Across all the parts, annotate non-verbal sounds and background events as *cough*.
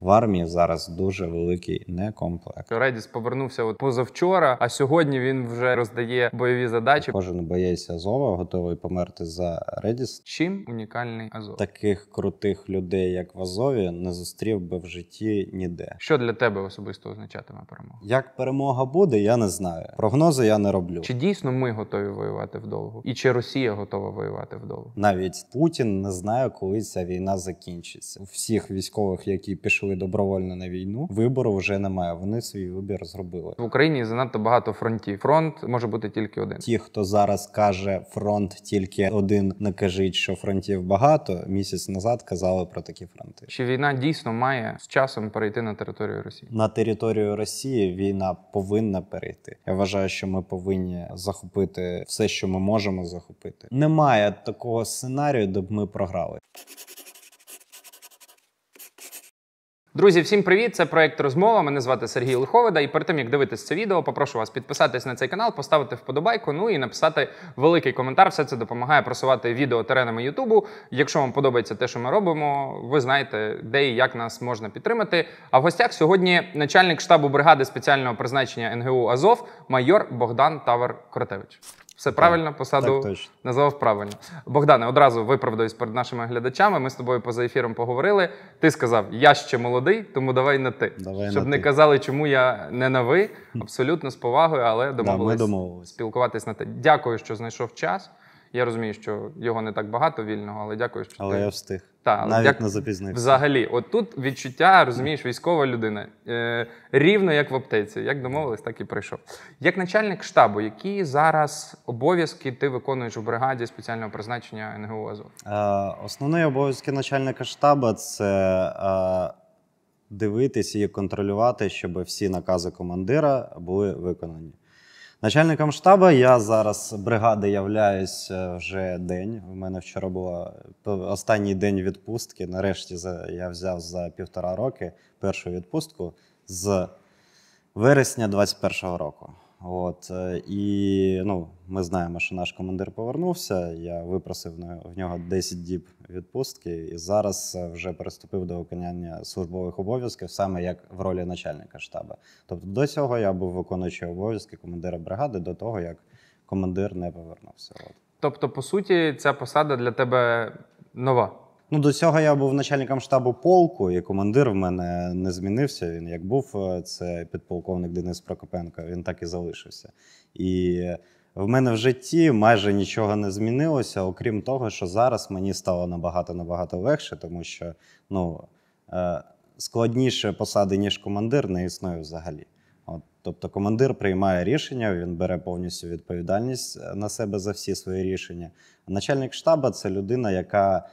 В армії зараз дуже великий некомплект. Редіс повернувся от позавчора, а сьогодні він вже роздає бойові задачі. Кожен боєць Азова готовий померти за Редіс. Чим унікальний Азов? Таких крутих людей, як в Азові, не зустрів би в житті ніде. Що для тебе особисто означатиме перемога? Як перемога буде, я не знаю. Прогнози я не роблю. Чи дійсно ми готові воювати вдовго? І чи Росія готова воювати вдовго? Навіть Путін не знає, коли ця війна закінчиться. У всіх військових, які пішли добровольно на війну, вибору вже немає. Вони свій вибір зробили. В Україні занадто багато фронтів. Фронт може бути тільки один. Ті, хто зараз каже фронт тільки один, не кажіть, що фронтів багато. Місяць назад казали про такі фронти. Чи війна дійсно має з часом перейти на територію Росії? На територію Росії війна повинна перейти. Я вважаю, що ми повинні захопити все, що ми можемо захопити. Немає такого сценарію, де б ми програли. Друзі, всім привіт! Це проект Розмова. Мене звати Сергій Лиховида. І перед тим як дивитись це відео, попрошу вас підписатись на цей канал, поставити вподобайку, ну і написати великий коментар. Все це допомагає просувати відео теренами Ютубу. Якщо вам подобається те, що ми робимо, ви знаєте, де і як нас можна підтримати. А в гостях сьогодні начальник штабу бригади спеціального призначення НГУ Азов, майор Богдан Тавер Коротевич. Все правильно, посаду Так назвав правильно. Богдане, одразу виправдаюсь перед нашими глядачами. Ми з тобою поза ефіром поговорили. Ти сказав, я ще молодий, тому давай на ти. Давай Щоб на не ти. казали, чому я не на ви. Абсолютно з повагою, але Да, ми домовились домовились. спілкуватись на те. Дякую, що знайшов час. Я розумію, що його не так багато вільного, але дякую, що Але ти я встиг. Та, Навіть як- не запізнився. взагалі. От тут відчуття, розумієш, військова людина. Е, рівно як в аптеці. Як домовились, так і прийшов. Як начальник штабу, які зараз обов'язки ти виконуєш у бригаді спеціального призначення НГУ Азов? Е, Основні обов'язки начальника штабу це е, дивитися і контролювати, щоб всі накази командира були виконані. Начальником штабу я зараз бригади являюсь е, вже день. У мене вчора був останній день відпустки. Нарешті я взяв за півтора роки першу відпустку з вересня 21-го року. От, е, і ну, ми знаємо, що наш командир повернувся. Я випросив в нього 10 діб відпустки, і зараз е, вже приступив до виконання службових обов'язків, саме як в ролі начальника штабу. Тобто до цього я був виконуючий обов'язки командира бригади до того, як командир не повернувся. От. Тобто, по суті, ця посада для тебе нова. Ну, до цього я був начальником штабу полку, і командир в мене не змінився. Він як був, е, це підполковник Денис Прокопенко, він так і залишився. І в мене в житті майже нічого не змінилося, окрім того, що зараз мені стало набагато набагато легше, тому що ну, е, складніше посади, ніж командир, не існує взагалі. От, тобто командир приймає рішення, він бере повністю відповідальність е, на себе за всі свої рішення. Начальник штабу це людина, яка,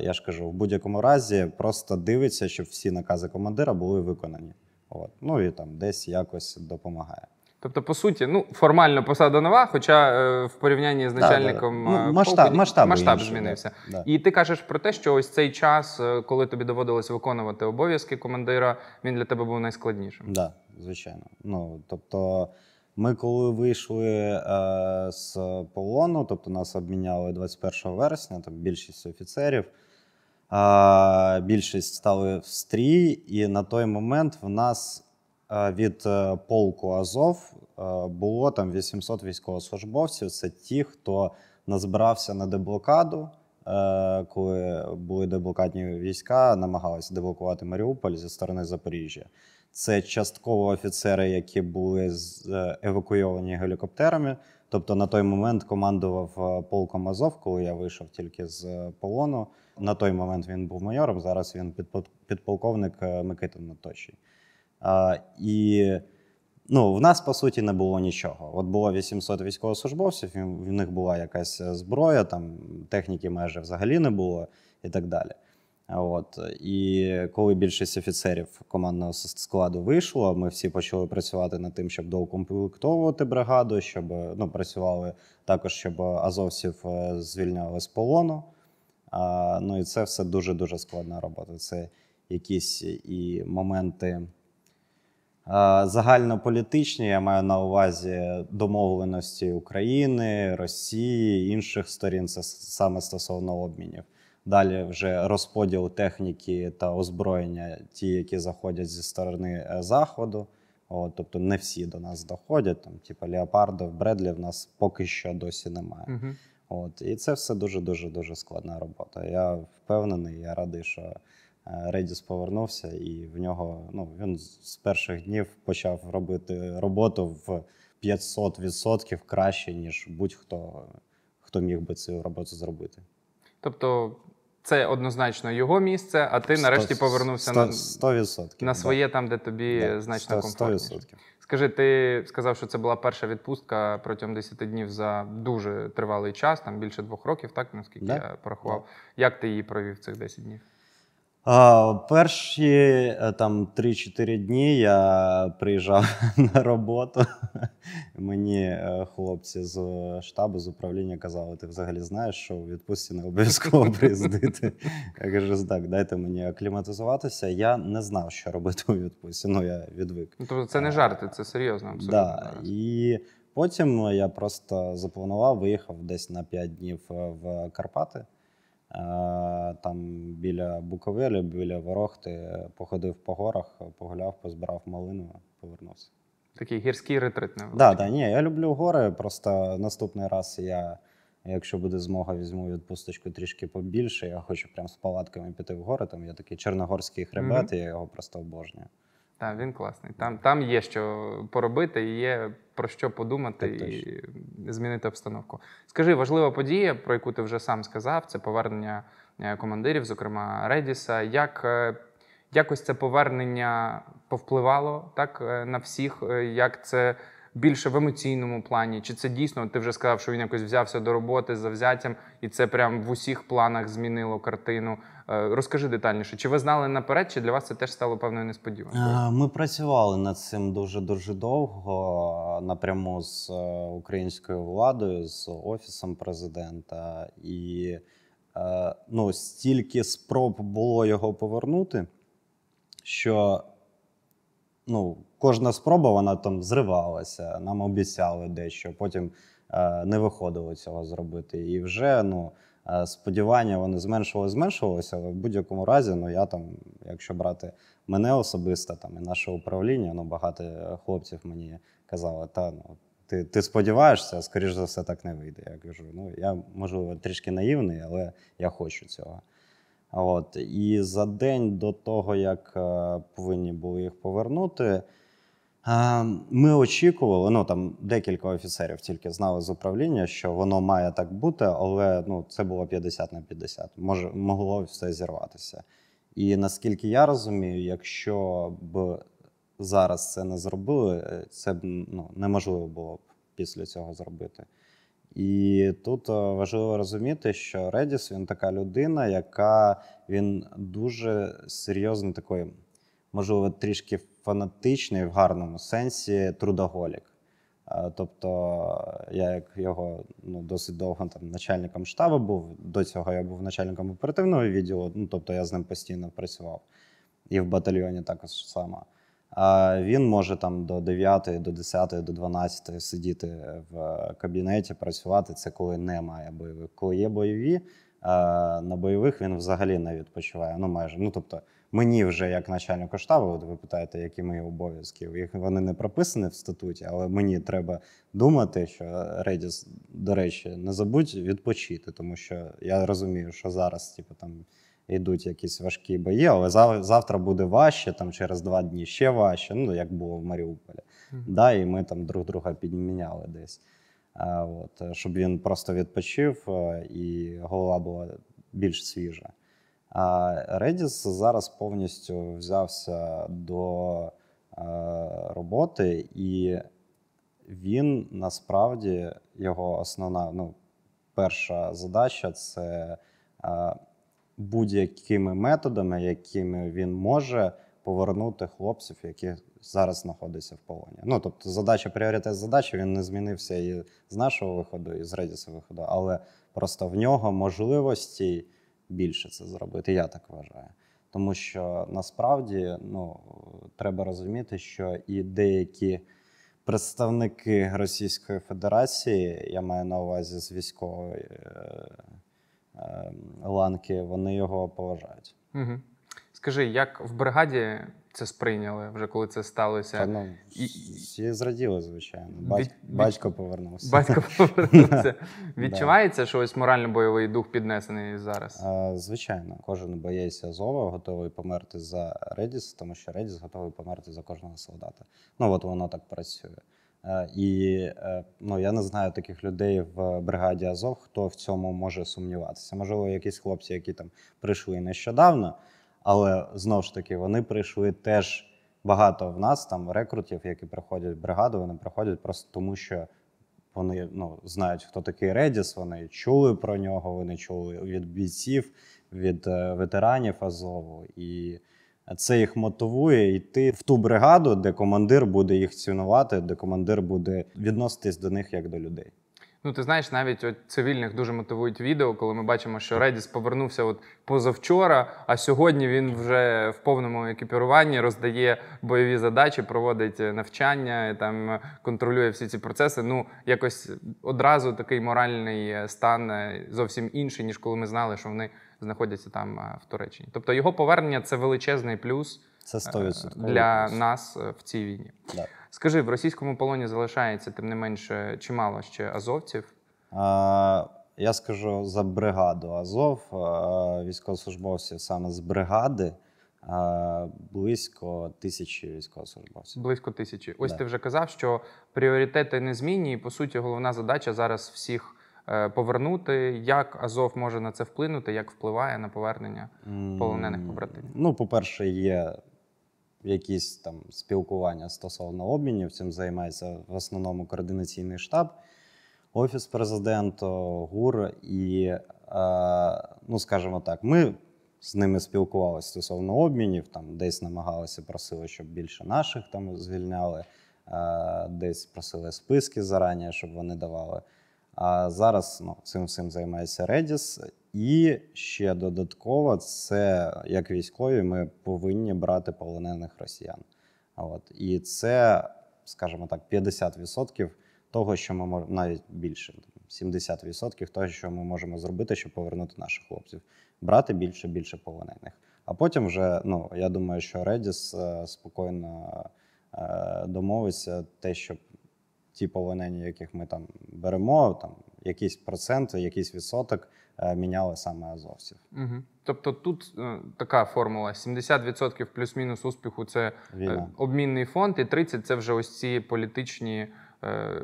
я ж кажу, в будь-якому разі просто дивиться, щоб всі накази командира були виконані. От. Ну і там десь якось допомагає. Тобто, по суті, ну формально посада нова, хоча е, в порівнянні з начальником да, да. е, Ну, масштаб- полку масштаб змінився. да, да. І ти кажеш про те, що ось цей час, е, коли тобі доводилось виконувати обов'язки командира, він для тебе був найскладнішим. Да, звичайно. Ну, тобто, ми коли вийшли е, з полону, тобто нас обміняли 21 вересня, там більшість офіцерів, е, більшість стали в стрій, і на той момент в нас е, від е, полку Азов е, було там 800 військовослужбовців. Це ті, хто назбирався на деблокаду. е, Коли були деблокадні війська, намагалися деблокувати Маріуполь зі сторони Запоріжжя. Це частково офіцери, які були е, евакуйовані гелікоптерами. Тобто на той момент командував е, полком Азов, коли я вийшов тільки з е, полону. На той момент він був майором, зараз він підпо- підполковник Микита Наточий. І ну, в нас по суті не було нічого. От було 800 військовослужбовців, в них була якась зброя, там техніки майже взагалі не було і так далі. От і коли більшість офіцерів командного складу вийшло, ми всі почали працювати над тим, щоб доукомплектовувати бригаду, щоб ну працювали також, щоб азовців е, звільняли з полону. А, ну і це все дуже дуже складна робота. Це якісь і моменти загальнополітичні. Я маю на увазі домовленості України, Росії, інших сторін. Це саме стосовно обмінів. Далі вже розподіл техніки та озброєння, ті, які заходять зі сторони е, заходу. От, тобто не всі до нас доходять. Там, типу Леопардов, Бредлі в нас поки що досі немає. Угу. От, і це все дуже дуже складна робота. Я впевнений, я радий, що Редіс повернувся, і в нього ну він з перших днів почав робити роботу в 500% краще, ніж будь-хто хто міг би цю роботу зробити. Тобто, це однозначно його місце, а ти нарешті повернувся сто- на, 100%. на да. своє там, де тобі Да, значно 100%, комфортніше. 100%. Скажи, ти сказав, що це була перша відпустка протягом 10 днів за дуже тривалий час, там більше двох років, так наскільки Да. я порахував. Як ти її провів цих 10 днів? А, перші е, там 3-4 дні я приїжджав *laughs* на роботу. Мені е, хлопці з штабу, з управління казали: ти взагалі знаєш, що у відпустці не обов'язково *laughs* приїздити. Я кажу, так, дайте мені акліматизуватися. Я не знав, що робити у відпустці. Ну, я відвик. Ну, тобто це не жарти, це серйозно абсолютно. Да. І потім я просто запланував, виїхав десь на 5 днів е, в Карпати. Е, Там біля Буковелі, біля Ворохти, походив по горах, погуляв, позбирав малину, повернувся. Такий гірський ретрит невеликий. Да, да, ні, я люблю гори. Просто наступний раз я, якщо буде змога, візьму відпусточку трішки побільше. Я хочу прям з палатками піти в гори. Там є такий чорногорський хребет, і я його просто обожнюю. Так, він класний. Там, там є що поробити, і є про що подумати Так і змінити обстановку. Скажи, важлива подія, про яку ти вже сам сказав, це повернення е, командирів, зокрема Редіса. Як е, якось це повернення повпливало так е, на всіх? Як це більше в емоційному плані? Чи це дійсно ти вже сказав, що він якось взявся до роботи з завзяттям, і це прям в усіх планах змінило картину? Е, Розкажи детальніше, чи ви знали наперед, чи для вас це теж стало певною несподіванкою? Е, Ми працювали над цим дуже дуже довго напряму з е, українською владою, з офісом президента, і е, ну, стільки спроб було його повернути, що ну, кожна спроба вона там зривалася. Нам обіцяли дещо, потім е, не виходило цього зробити. І вже ну, е, сподівання вони зменшувалися, зменшувалися, але в будь-якому разі, ну я там, якщо брати мене особисто там і наше управління, ну багато хлопців мені казали, та ну. Ти, ти сподіваєшся, скоріш за все, так не вийде. Я кажу, ну я можливо трішки наївний, але я хочу цього. От. І за день до того, як е, повинні були їх повернути, е, ми очікували, ну там декілька офіцерів тільки знали з управління, що воно має так бути, але ну, це було 50 на 50. Може, могло все зірватися. І наскільки я розумію, якщо б зараз це не зробили, е, це б ну, неможливо було б після цього зробити. І тут е, важливо розуміти, що Редіс він така людина, яка він дуже серйозний такий, можливо, трішки фанатичний в гарному сенсі трудоголік. Е, Тобто, я як його ну, досить довго там начальником штабу був. До цього я був начальником оперативного відділу, ну тобто я з ним постійно працював. І в батальйоні також само. А він може там до 9, до 10, до 12 сидіти в кабінеті, працювати. Це коли немає бойових. Коли є бойові, на бойових він взагалі не відпочиває. Ну майже. Ну тобто, мені вже як начальнику штабу, от ви питаєте, які мої обов'язки. Їх вони не прописані в статуті, але мені треба думати, що Редіс, до речі, не забудь відпочити, тому що я розумію, що зараз, типу, там йдуть якісь важкі бої, але зав- завтра буде важче, там через два дні ще важче, ну як було в Маріуполі. Мгм. Да, і ми там друг друга підміняли десь. А, от, щоб він просто відпочив е, і голова була більш свіжа. Redis зараз повністю взявся до е, роботи, і він насправді його основна, ну, перша задача це е, будь-якими методами, якими він може повернути хлопців, які зараз знаходяться в полоні. Ну тобто, задача, пріоритет задачі він не змінився і з нашого виходу, і з Редіса виходу, але просто в нього можливості більше це зробити. Я так вважаю. Тому що насправді ну, треба розуміти, що і деякі представники Російської Федерації, я маю на увазі з військової е, е, ланки, вони його поважають. Угу. Скажи, як в бригаді це сприйняли вже коли це сталося? Та, ну, І- всі зраділи, звичайно. Бать, Від- Батько повернувся. Батько *laughs* повернувся. Відчувається, що ось морально-бойовий дух піднесений зараз. А, Звичайно, кожен боєць Азова готовий померти за Редіс, тому що Редіс готовий померти за кожного солдата. Ну от воно так працює. І е, ну, я не знаю таких людей в бригаді Азов, хто в цьому може сумніватися. Можливо, якісь хлопці, які там прийшли нещодавно, але знову ж таки вони прийшли теж багато в нас, там рекрутів, які приходять в бригаду, вони приходять просто тому, що вони ну, знають, хто такий Редіс, вони чули про нього, вони чули від бійців, від е, ветеранів Азову. І це їх мотивує йти в ту бригаду, де командир буде їх цінувати, де командир буде відноситись до них як до людей. Ну, ти знаєш, навіть от цивільних дуже мотивують відео, коли ми бачимо, що Редіс повернувся от позавчора, а сьогодні він вже в повному екіпіруванні роздає бойові задачі, проводить е, навчання, там е, контролює всі ці процеси. Ну, якось одразу такий моральний е, стан зовсім інший, ніж коли ми знали, що вони знаходяться там в Туреччині. Тобто його повернення це величезний плюс Це е, 100%. для нас е, в цій війні. Да. Скажи, в російському полоні залишається тим не менше чимало ще азовців. А, Я скажу за бригаду Азов, військовослужбовців саме з бригади а, близько тисячі військовослужбовців. Близько тисячі. Ось Да. ти вже казав, що пріоритети незмінні, і по суті, головна задача зараз всіх е, повернути. Як Азов може на це вплинути, як впливає на повернення полонених побратимів? Ну, по-перше, є якісь там спілкування стосовно обмінів. Цим займається в основному координаційний штаб, офіс президента, ГУР. І, е, ну, скажімо так, ми з ними спілкувалися стосовно обмінів, там десь намагалися, просили, щоб більше наших там звільняли, е, десь просили списки зарані, щоб вони давали. А зараз ну, цим всім займається Redis. І ще додатково, це як військові, ми повинні брати полонених росіян. От. І це, скажімо так, 50% того, що ми можемо, навіть більше, 70% того, що ми можемо зробити, щоб повернути наших хлопців. Брати більше, більше полонених. А потім вже, ну, я думаю, що Redis е, спокійно е, домовиться те, щоб ті полонені, яких ми там беремо, там якийсь процент, якийсь відсоток е, міняли саме азовців. Угу. Тобто тут е, така формула: 70% плюс-мінус успіху це е, Війна. обмінний фонд, і 30% це вже ось ці політичні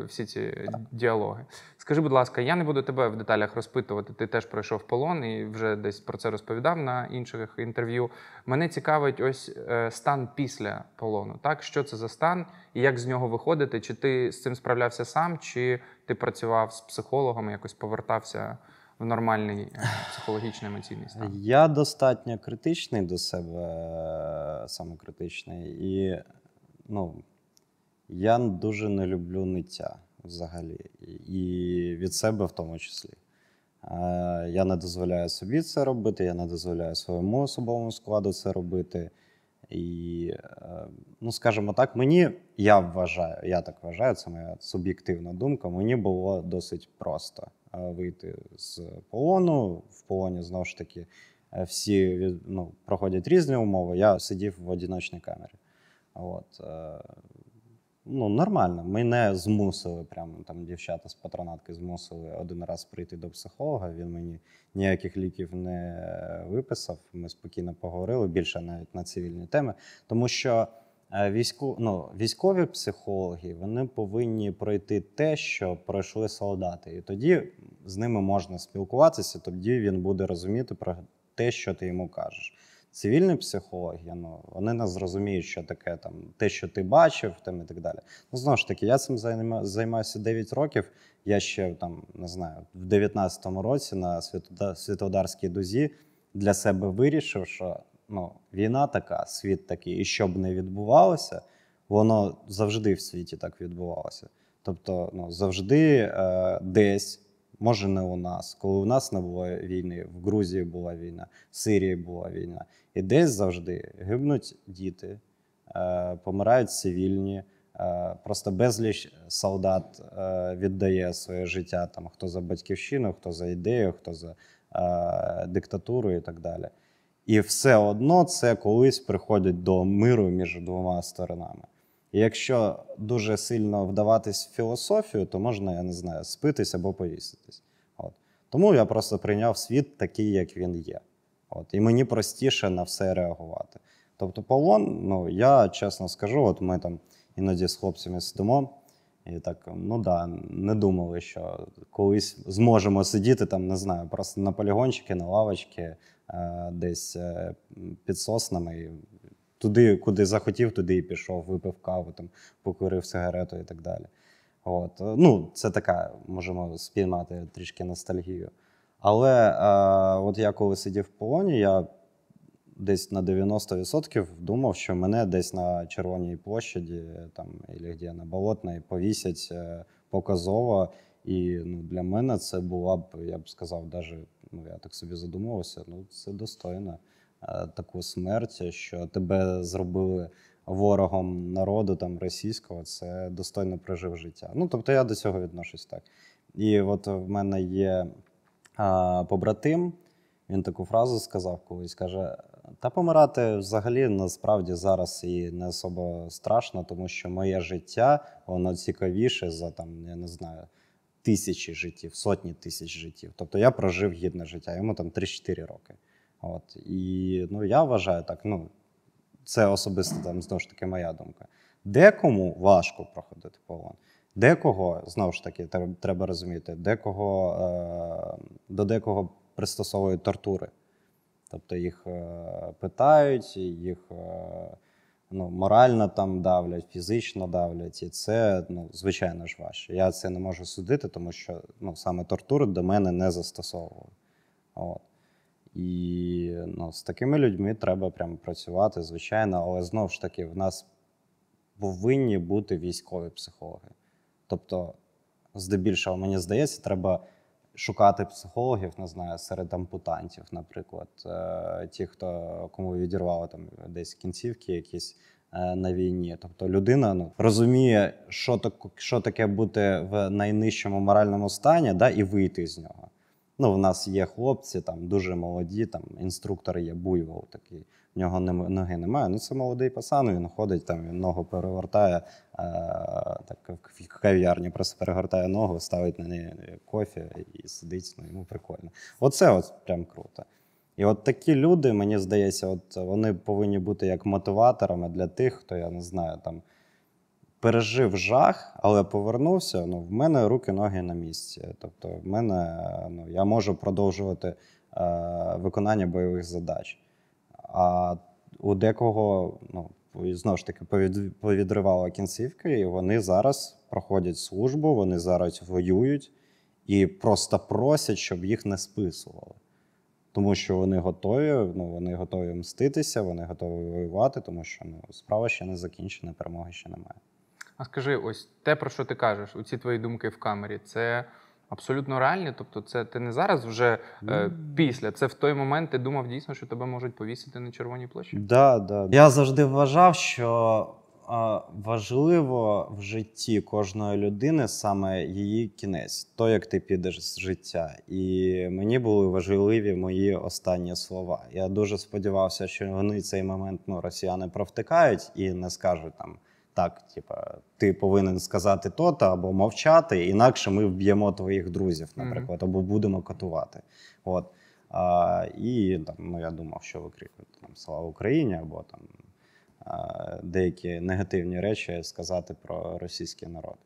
всі ці діалоги. Скажи, будь ласка, я не буду тебе в деталях розпитувати. Ти теж пройшов полон і вже десь про це розповідав на інших інтерв'ю. Мене цікавить ось е, стан після полону. Так, що це за стан і як з нього виходити? Чи ти з цим справлявся сам, чи ти працював з психологом, якось повертався в нормальний е, психологічний емоційний стан? Я достатньо критичний до себе, е, самокритичний, і ну, я дуже не люблю ниття взагалі, і від себе в тому числі. Е, Я не дозволяю собі це робити, я не дозволяю своєму особовому складу це робити. І, е, ну, скажімо так, мені я вважаю, я так вважаю, це моя суб'єктивна думка. Мені було досить просто е, вийти з полону. В полоні знову ж таки всі ну, проходять різні умови. Я сидів в одиночній камері. От, ну, нормально. Мене змусили, прямо там дівчата з патронатки змусили один раз прийти до психолога. Він мені ніяких ліків не виписав. Ми спокійно поговорили більше навіть на цивільні теми, тому що. е, Війську, ну, військові психологи вони повинні пройти те, що пройшли солдати, і тоді з ними можна спілкуватися. Тоді він буде розуміти про те, що ти йому кажеш. Цивільні психологи, ну вони не зрозуміють, що таке там те, що ти бачив, там і так далі. Ну знову ж таки, я цим займа- займаюся 9 років. Я ще там не знаю, в 19-му році на Святодарській дузі для себе вирішив, що ну, війна така, світ такий, і що б не відбувалося, воно завжди в світі так відбувалося. Тобто, ну, завжди е, десь, може, не у нас, коли у нас не було війни, в Грузії була війна, в Сирії була війна. І десь завжди гибнуть діти, е, помирають цивільні. Е, Просто безліч солдат е, віддає своє життя там хто за батьківщину, хто за ідею, хто за диктатуру і так далі. І все одно це колись приходить до миру між двома сторонами. Якщо дуже сильно вдаватись в філософію, то можна, я не знаю, спитись або повіситись. От. Тому я просто прийняв світ такий, як він є. От. І мені простіше на все реагувати. Тобто, полон, ну я чесно скажу, от ми там іноді з хлопцями сидимо, і так, ну да, не думали, що колись зможемо сидіти там, не знаю, просто на полігончики, на лавочки, е, десь е, під соснами. І туди, куди захотів, туди і пішов, випив каву, там, покурив сигарету і так далі. От. е, Ну, це така, можемо спіймати трішки ностальгію. Але е, от я коли сидів в полоні, я десь на 90% думав, що мене десь на Червоній площаді, там, де на Болотній, повісять е, показово. І ну, для мене це була б, я б сказав, даже, ну, я так собі задумувався, ну, це достойно таку смерть, що тебе зробили ворогом народу там, російського, це достойно прожив життя. Ну, тобто я до цього відношусь так. І от в мене є а, побратим, він таку фразу сказав колись: каже: Та помирати взагалі насправді зараз і не особо страшно, тому що моє життя воно цікавіше за там, я не знаю, тисячі життів, сотні тисяч життів. Тобто я прожив гідне життя, йому там 3-4 роки. От. І ну, я вважаю так, ну, це особисто там знову ж таки моя думка. Декому важко проходити полон. Декого, знову ж таки, треба розуміти, декого, е, до декого пристосовують тортури. Тобто їх е, питають, їх е, ну, морально там давлять, фізично давлять. І це, ну, звичайно ж, важче. Я це не можу судити, тому що ну, саме тортури до мене не застосовували. От. І ну, з такими людьми треба прямо працювати, звичайно, але знову ж таки, в нас повинні бути військові психологи. Тобто, здебільшого, мені здається, треба шукати психологів, не знаю, серед ампутантів, наприклад, е, ті, хто кому відірвало там десь кінцівки якісь. е, На війні, тобто людина ну, розуміє, що так, що таке бути в найнижчому моральному стані, да, і вийти з нього. Ну, в нас є хлопці, там дуже молоді, там інструктор є буйвол такий. В нього ноги немає. Ну, це молодий пацан, він ходить, там він ногу перевертає, е, так в кав'ярні просто перегортає ногу, ставить на неї кофе і сидить, ну йому прикольно. Оце от прям круто. І от такі люди, мені здається, от вони повинні бути як мотиваторами для тих, хто, я не знаю, там пережив жах, але повернувся. Ну, в мене руки, ноги на місці. Тобто, в мене ну, я можу продовжувати е, виконання бойових задач. А у декого, ну, знову ж таки, повід, повідривало кінцівки, і вони зараз проходять службу, вони зараз воюють і просто просять, щоб їх не списували. Тому що вони готові, ну, вони готові мститися, вони готові воювати, тому що ну, справа ще не закінчена, перемоги ще немає. А скажи, ось те, про що ти кажеш, оці твої думки в камері, це абсолютно реальні? Тобто, це ти не зараз вже е, після, це в той момент ти думав дійсно, що тебе можуть повісити на червоній площі? Да, да. Я завжди вважав, що а, важливо в житті кожної людини саме її кінець, то як ти підеш з життя. І мені були важливі мої останні слова. Я дуже сподівався, що вони цей момент ну, росіяни провтикають і не скажуть там. Так, типа, ти повинен сказати то-то або мовчати, інакше ми вб'ємо твоїх друзів, наприклад, або будемо катувати. От. А, і там, ну, я думав, що викрикують там Слава Україні або там а, деякі негативні речі сказати про російський народ.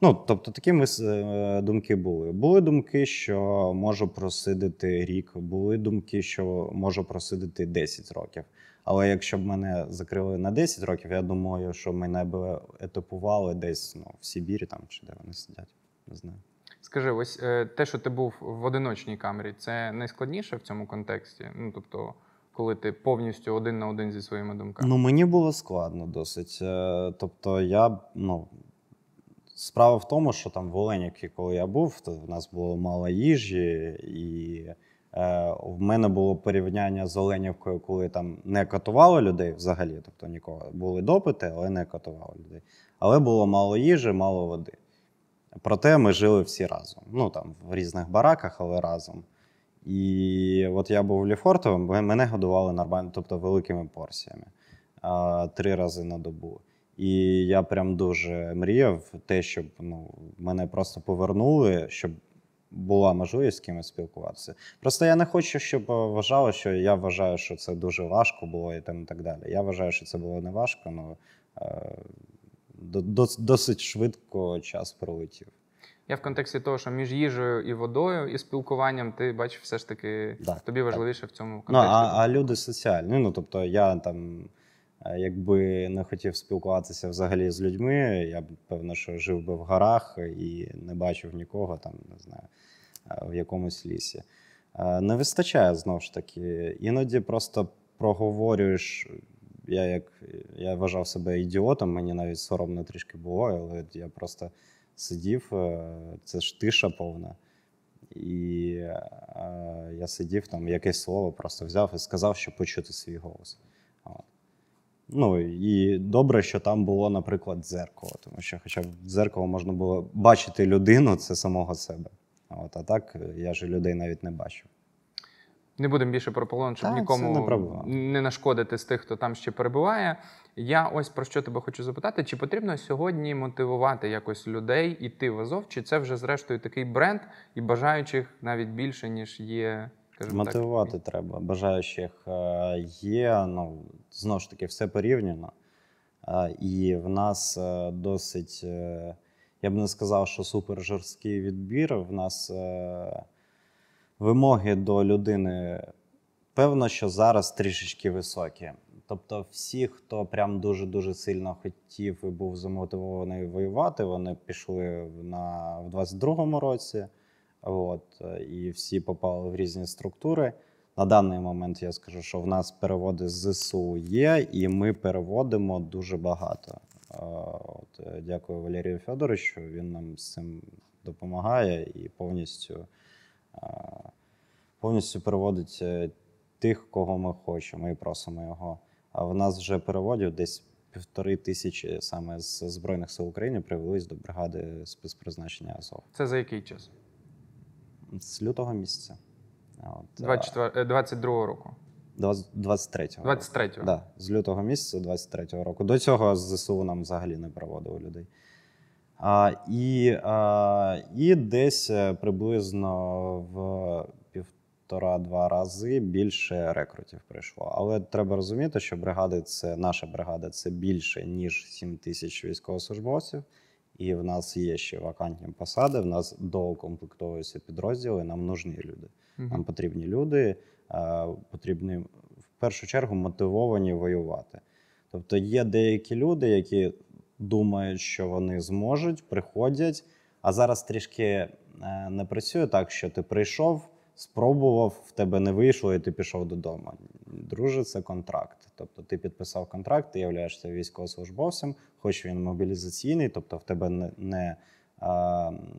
Ну, тобто, такі ми, е, думки були. Були думки, що можу просидити рік, були думки, що можу просидити 10 років. Але якщо б мене закрили на 10 років, я думаю, що мене б етапували десь ну, в Сибірі там, чи де вони сидять. Не знаю. Скажи, ось е, те, що ти був в одиночній камері, це найскладніше в цьому контексті? Ну, тобто, коли ти повністю один на один зі своїми думками? Ну, мені було складно досить. Е, Тобто, я ну. Справа в тому, що там в Оленівці, коли я був, то в нас було мало їжі, і в мене було порівняння з Оленівкою, коли там не катували людей взагалі, тобто нікого. Були допити, але не катували людей. Але було мало їжі, мало води. Проте ми жили всі разом. Ну там в різних бараках, але разом. І от я був Ліфортовим, бо мене годували нормально, тобто великими порціями три рази на добу. І я прям дуже мріяв те, щоб ну, мене просто повернули, щоб була можливість з кимось спілкуватися. Просто я не хочу, щоб е, вважали, що я вважаю, що це дуже важко було і там і так далі. Я вважаю, що це було не важко, але дос- досить швидко час пролетів. Я в контексті того, що між їжею і водою і спілкуванням ти бачиш, все ж таки Да, тобі важливіше в цьому Ну, а, а люди соціальні. Ну, тобто, я там, якби не хотів спілкуватися взагалі з людьми, я б, певно, що жив би в горах і не бачив нікого там, не знаю, е, в якомусь лісі. Е, Не вистачає знову ж таки. Іноді просто проговорюєш. Я як я вважав себе ідіотом, мені навіть соромно трішки було, але я просто сидів, е, це ж тиша повна. І е, я сидів там, якесь слово просто взяв і сказав, щоб почути свій голос. Ну і добре, що там було, наприклад, дзеркало, тому що хоча б в дзеркало можна було бачити людину, це самого себе. От, а так е, я ж людей навіть не бачив. Не будемо більше про полон, щоб Та, це нікому не не нашкодити з тих, хто там ще перебуває. Я ось про що тебе хочу запитати: чи потрібно сьогодні мотивувати якось людей іти в Азов, чи це вже зрештою такий бренд і бажаючих навіть більше, ніж є. Скажімо так, Мотивувати треба. Бажаючих е, є. Ну, знову ж таки, все порівняно. Е, І в нас е, досить, я б не сказав, що супер жорсткий відбір. В нас вимоги до людини, певно, що зараз трішечки високі. Тобто, всі, хто прям дуже-дуже сильно хотів і був замотивований воювати, вони пішли на, в 22-му році. От, е, і всі попали в різні структури. На даний момент я скажу, що в нас переводи з ЗСУ є, і ми переводимо дуже багато. Е, От, е, дякую Валерію Федоровичу. Він нам з цим допомагає і повністю, е, повністю переводить е, тих, кого ми хочемо, і просимо його. А в нас вже переводів десь півтори тисячі саме з Збройних сил України привелись до бригади спецпризначення Азов Це за який час? З лютого місяця. От, 24, е, 22-го року. 23-го. 23-го. Да, з лютого місяця 23-го року. До цього ЗСУ нам взагалі не проводили людей. А, і, а, і десь е, приблизно в півтора-два рази більше рекрутів прийшло. Але треба розуміти, що бригади це наша бригада це більше, ніж 7 тисяч військовослужбовців. І в нас є ще вакантні посади, в нас доукомплектовуються підрозділи, нам нужні люди. Мгм. Нам потрібні люди, е, потрібні в першу чергу мотивовані воювати. Тобто є деякі люди, які думають, що вони зможуть, приходять, а зараз трішки е, не працює так, що ти прийшов, спробував, в тебе не вийшло, і ти пішов додому. Друже, це контракт. Тобто ти підписав контракт, ти являєшся військовослужбовцем, хоч він мобілізаційний, тобто в тебе не, не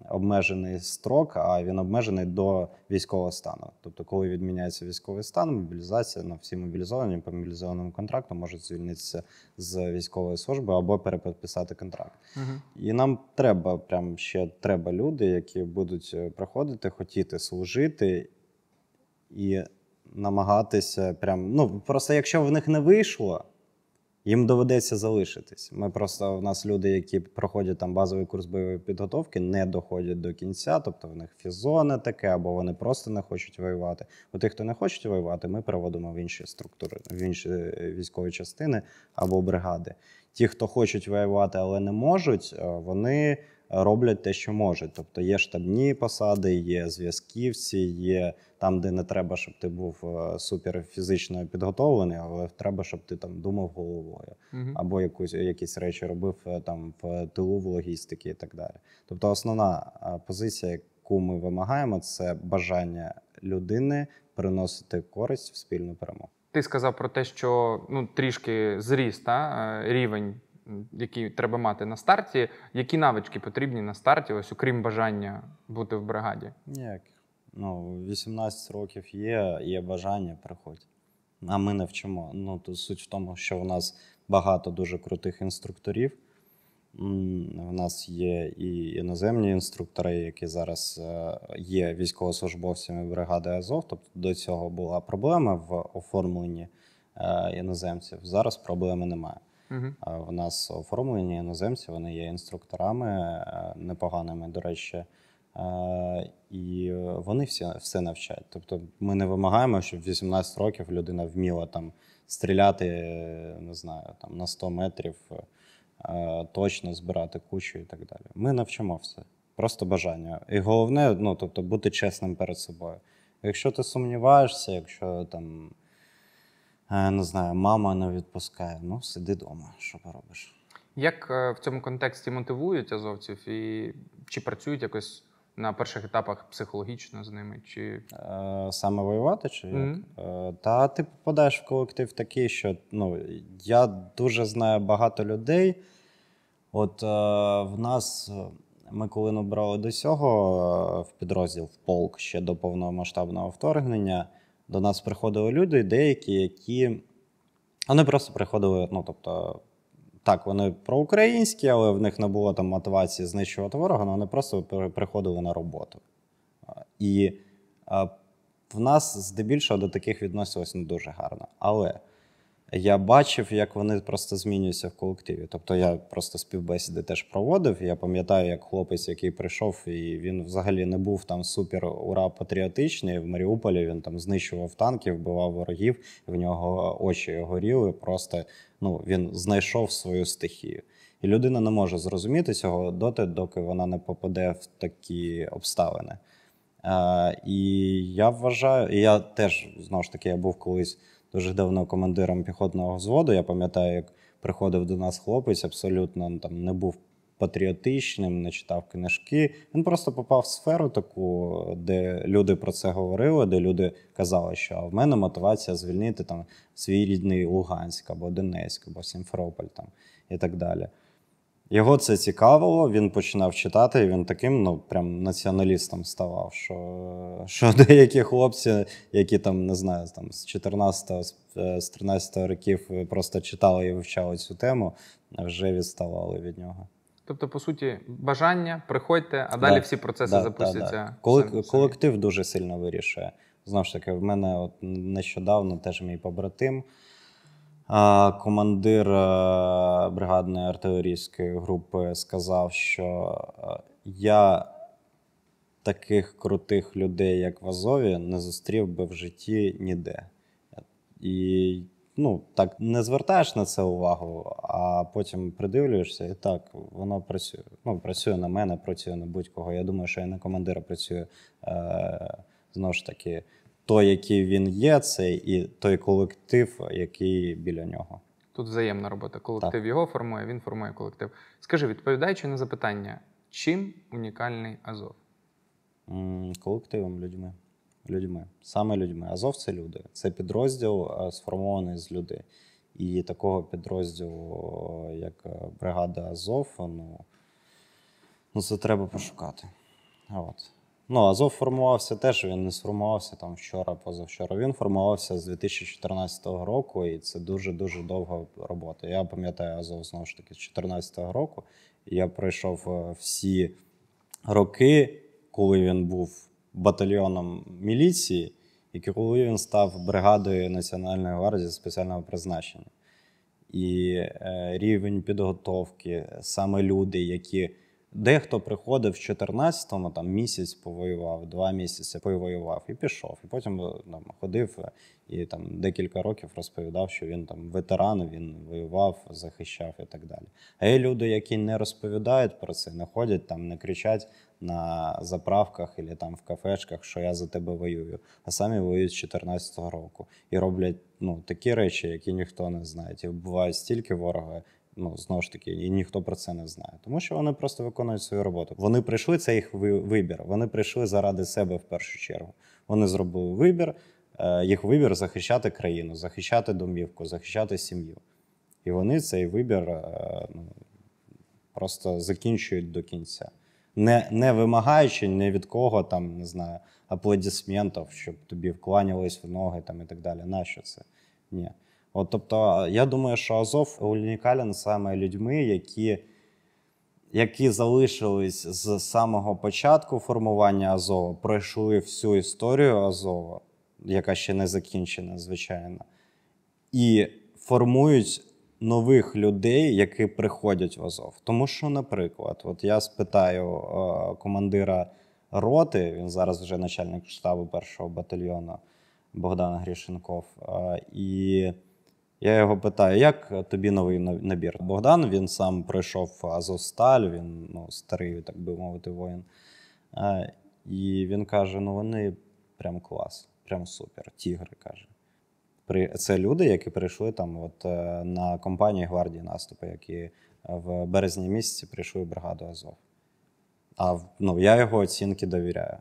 обмежений строк, а він обмежений до військового стану. Тобто, коли відміняється військовий стан, мобілізація, ну всі мобілізовані по мобілізованому контракту можуть звільнитися з військової служби або перепідписати контракт. Мгм. І нам треба, прям ще треба люди, які будуть е, приходити, хотіти служити і намагатися прям. Ну, просто якщо в них не вийшло, їм доведеться залишитись. Ми просто у нас люди, які проходять там базовий курс бойової підготовки, не доходять до кінця, тобто в них фізоне таке, або вони просто не хочуть воювати. У тих, хто не хочуть воювати, ми переводимо в інші структури, в інші е, військові частини або бригади. Ті, хто хочуть воювати, але не можуть, е, вони роблять те, що можуть. Тобто є штабні посади, є зв'язківці, є там, де не треба, щоб ти був е, супер фізично підготовлений, але треба, щоб ти там думав головою або якусь якісь речі робив е, там в тилу в логістики і так далі. Тобто, основна е, позиція, яку ми вимагаємо, це бажання людини приносити користь в спільну перемогу. Ти сказав про те, що ну трішки зріс та, е, рівень, який треба мати на старті. Які навички потрібні на старті, ось окрім бажання бути в бригаді? Ніяких. Ну, 18 років є, є бажання, приходь. А ми не вчимо. Ну, то суть в тому, що в нас багато дуже крутих інструкторів, В нас є і іноземні інструктори, які зараз е, є військовослужбовцями бригади Азов. Тобто до цього була проблема в оформленні е, іноземців. Зараз проблеми немає. Угу. В нас оформлені іноземці, вони є інструкторами е, непоганими, до речі. Е, І вони всі все навчають. Тобто ми не вимагаємо, щоб в 18 років людина вміла там стріляти, не знаю, там на 100 метрів, е, точно збирати кучу і так далі. Ми навчимо все. Просто бажання. І головне, ну тобто, бути чесним перед собою. Якщо ти сумніваєшся, якщо там не знаю, мама не відпускає, ну сиди вдома, що поробиш. Як е, в цьому контексті мотивують азовців і чи працюють якось на перших етапах психологічно з ними? Чи Е, Саме воювати чи як? Е, Та ти попадаєш в колектив такий, що ну, я дуже знаю багато людей. От е, в нас, е, ми коли набрали до цього е, в підрозділ в полк ще до повномасштабного вторгнення, до нас приходили люди, деякі, які вони просто приходили, ну тобто. Так, вони проукраїнські, але в них не було там мотивації знищувати ворога, але вони просто приходили на роботу. І а, в нас здебільшого до таких відносилось не дуже гарно. Але я бачив, як вони просто змінюються в колективі. Тобто я просто співбесіди теж проводив. Я пам'ятаю, як хлопець, який прийшов, і він взагалі не був там супер ура патріотичний. В Маріуполі він там знищував танки, вбивав ворогів, в нього очі горіли. Просто ну, він знайшов свою стихію. І людина не може зрозуміти цього доти, доки вона не попаде в такі обставини. Е, і я вважаю, і я теж знову ж таки я був колись дуже давно командиром піхотного взводу. Я пам'ятаю, як приходив до нас хлопець, абсолютно ну, там не був патріотичним, не читав книжки. Він просто попав в сферу таку, де люди про це говорили, де люди казали, що в мене мотивація звільнити там свій рідний Луганськ або Донецьк, або Сімферополь там і так далі. Його це цікавило, він починав читати, і він таким ну, прям націоналістом ставав, що, що *laughs* деякі хлопці, які там, не знаю, там з 14 з, е, 13 років просто читали і вивчали цю тему, вже відставали від нього. тобто, по суті, бажання, приходьте, а далі Да, всі процеси Да, запустяться. да. Самі. колектив дуже сильно вирішує. Знову ж таки, в мене от нещодавно теж мій побратим, командир е, бригадної артилерійської групи, сказав, що е, я таких крутих людей, як в Азові, не зустрів би в житті ніде. І ну, так не звертаєш на це увагу, а потім придивлюєшся, і так, воно працює. Ну, працює на мене, працює на будь-кого. Я думаю, що і на командира працює е, знову ж таки, той, який він є, це і той колектив, який біля нього. Тут взаємна робота. Колектив його формує, він формує колектив. Скажи, відповідаючи на запитання, чим унікальний Азов? М, Колективом людьми. людьми. Саме людьми. Азов це люди. Це підрозділ е, сформований з людей. І такого підрозділу, як е, бригада Азов, ну, ну це треба пошукати. От. Ну, Азов формувався теж, він не сформувався там вчора, позавчора. Він формувався з 2014 року, і це дуже-дуже довга робота. Я пам'ятаю Азов знову ж таки з 2014 року. Я пройшов е, всі роки, коли він був батальйоном міліції, і коли він став бригадою Національної гвардії спеціального призначення. І е, рівень підготовки, саме люди, які дехто приходив в 14-му, там місяць повоював, два місяці повоював і пішов. І потім е, там, ходив е, і там декілька років розповідав, що він там ветеран, він воював, захищав і так далі. А є люди, які не розповідають про це, не ходять там, не кричать на заправках або там в кафешках, що я за тебе воюю, а самі воюють з 14-го року і роблять ну, такі речі, які ніхто не знає. І вбивають стільки ворога. Ну, знову ж таки, і ніхто про це не знає. Тому що вони просто виконують свою роботу. Вони прийшли, це їх вибір. Вони прийшли заради себе в першу чергу. Вони зробили вибір, е, їх вибір захищати країну, захищати домівку, захищати сім'ю. І вони цей вибір е, ну, просто закінчують до кінця. Не, не вимагаючи ні від кого там, не знаю, аплодисментів, щоб тобі вкланялись в ноги там, і так далі. Нащо це? Ні. От, тобто, я думаю, що Азов унікален саме людьми, які які залишились з самого початку формування Азова, пройшли всю історію Азова, яка ще не закінчена, звичайно, і формують нових людей, які приходять в Азов. Тому що, наприклад, от я спитаю е, командира роти, він зараз вже начальник штабу першого батальйону Богдан Грішенков. е, і я його питаю, як тобі новий набір? Богдан він сам пройшов Азовсталь, він ну, старий, так би мовити, воїн. Е, І він каже: ну вони прям клас, прям супер. Тігри каже. При- Це люди, які прийшли там от, е, на компанії гвардії наступу, які в березні місяці прийшли в бригаду Азов. А ну, я його оцінки довіряю.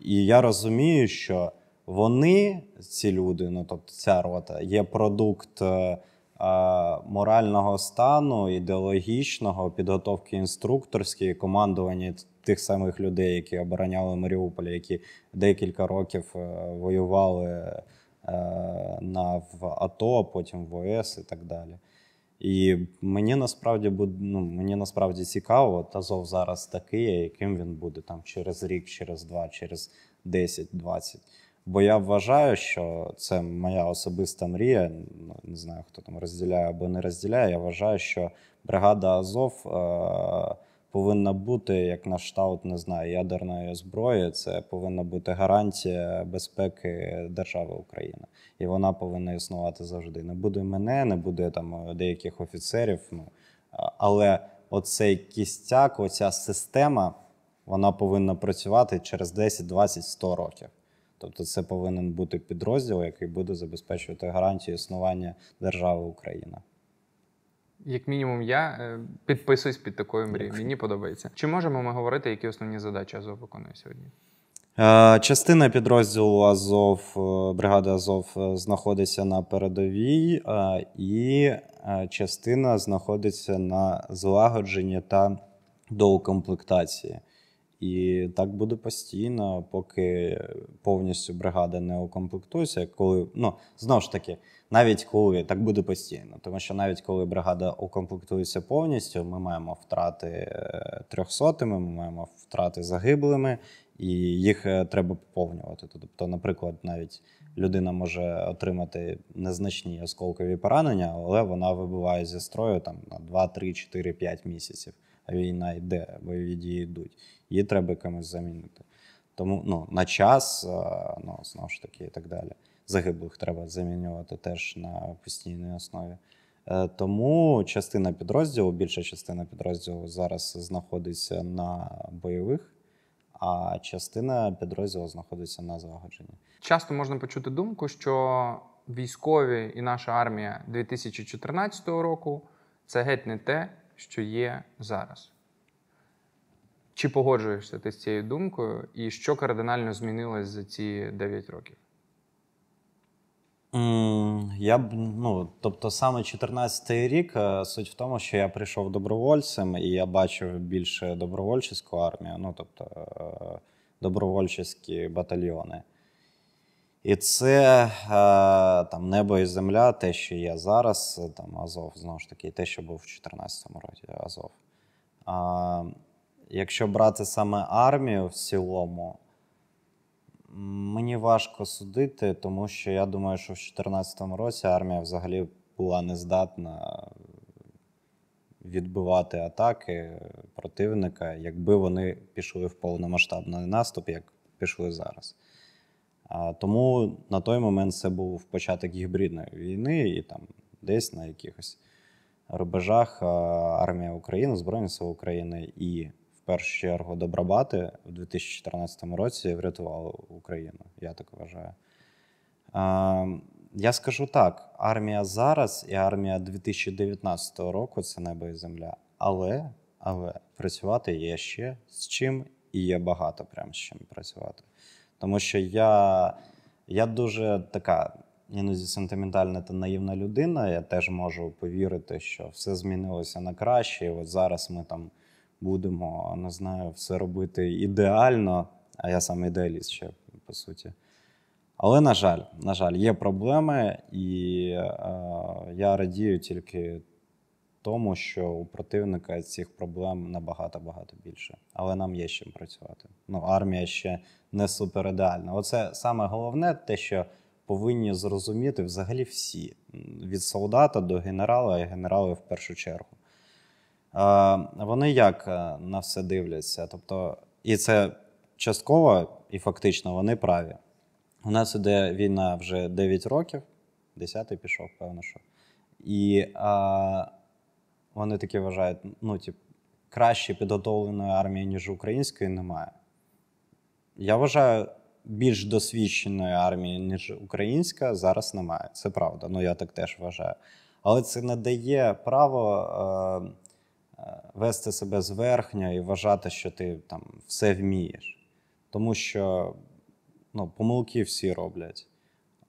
І я розумію, що вони, ці люди, ну тобто ця рота, є продукт е, е, морального стану, ідеологічного, підготовки інструкторської, командування тих самих людей, які обороняли Маріуполь, які декілька років е, воювали е, на в АТО, потім в ОС і так далі. І мені насправді ну, мені насправді цікаво, от Азов зараз такий, яким він буде там через рік, через два, через 10-20. Бо я вважаю, що це моя особиста мрія. Ну, не знаю, хто там розділяє або не розділяє. Я вважаю, що бригада Азов е- повинна бути як на штаут, не знаю, ядерної зброї. Це повинна бути гарантія безпеки держави Україна. І вона повинна існувати завжди. Не буде мене, не буде там деяких офіцерів. Ну, але оцей кістяк, оця система, вона повинна працювати через 10, 20, 100 років. Тобто це повинен бути підрозділ, який буде забезпечувати гарантію існування держави Україна. Як мінімум, я е, підписуюсь під такою мрією. Мені подобається. Чи можемо ми говорити, які основні задачі Азов виконує сьогодні? Е, Частина підрозділу Азов, е, бригади Азов знаходиться на передовій, і частина знаходиться на злагодженні та доукомплектації. І так буде постійно, поки повністю бригада не укомплектується. Коли ну знову ж таки, навіть коли так буде постійно, тому що навіть коли бригада укомплектується повністю, ми маємо втрати е, трьохсотими, ми маємо втрати загиблими, і їх е, треба поповнювати. Тобто, наприклад, навіть людина може отримати незначні осколкові поранення, але вона вибиває зі строю там на 2, 3, 4, 5 місяців. Війна йде, бойові дії йдуть. Її треба комусь замінити. Тому ну, на час, ну, знову ж таки, і так далі. Загиблих треба замінювати теж на постійній основі. Е, Тому частина підрозділу, більша частина підрозділу зараз знаходиться на бойових, а частина підрозділу знаходиться на злагодженні. Часто можна почути думку, що військові і наша армія 2014 року це геть не те, що є зараз. Чи погоджуєшся ти з цією думкою, і що кардинально змінилось за ці 9 років? Я б ну, тобто саме 14-й рік е, суть в тому, що я прийшов добровольцем, і я бачив більше добровольчеську армію, ну тобто е, добровольчеські батальйони. І це е, там небо і земля, те, що є зараз, е, там Азов, знову ж таки, те, що був в 14-му році Азов. А, якщо брати саме армію в цілому, Мені важко судити, тому що я думаю, що в 2014 році армія взагалі була не здатна відбивати атаки противника, якби вони пішли в повномасштабний наступ, як пішли зараз. Тому на той момент це був початок гібридної війни, і там десь на якихось рубежах армія України, Збройні Сили України і в першу чергу Добробати в 2014 році врятували Україну. Я так вважаю. Я скажу так: армія зараз і армія 2019 року це небо і земля. Але, але працювати є ще з чим, і є багато прям з чим працювати. Тому що я, я дуже така іноді сентиментальна та наївна людина. Я теж можу повірити, що все змінилося на краще. І от зараз ми там будемо, не знаю, все робити ідеально, а я сам ідеаліст ще, по суті. Але, на жаль, на жаль, є проблеми, і е, я радію тільки тому, що у противника цих проблем набагато багато більше. Але нам є з чим працювати. Ну, армія ще не супер ідеальна. Оце саме головне, те, що повинні зрозуміти взагалі всі: від солдата до генерала, і генерали в першу чергу. Вони як е, на все дивляться? Тобто, і це частково і фактично вони праві. У нас іде війна вже 9 років, 10-й пішов, певно, що. І а, вони такі вважають, ну, тип, краще підготовленої армії, ніж української, немає. Я вважаю, більш досвідченої армії, ніж українська, зараз немає. Це правда. Ну, я так теж вважаю. Але це не дає право е, е, вести себе зверхньо і вважати, що ти там все вмієш. Тому що ну, помилки всі роблять.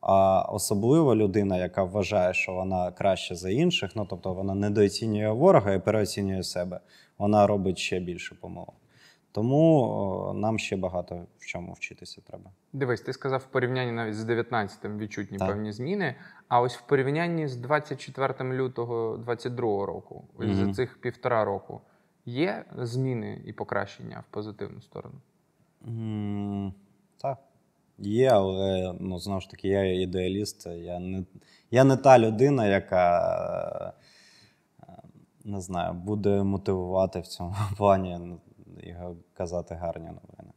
А особливо людина, яка вважає, що вона краще за інших, ну тобто вона недооцінює ворога і переоцінює себе, вона робить ще більше помилок. Тому нам ще багато в чому вчитися треба. Дивись, ти сказав в порівнянні навіть з 19-м відчутні Так. певні зміни. А ось в порівнянні з 24 лютого 22 року, ось Мгм. за цих півтора року, є зміни і покращення в позитивну сторону. М. Є, але ну, знову ж таки, я ідеаліст. Я не, я не та людина, яка е, не знаю, буде мотивувати в цьому *laughs* плані ну, і казати гарні новини.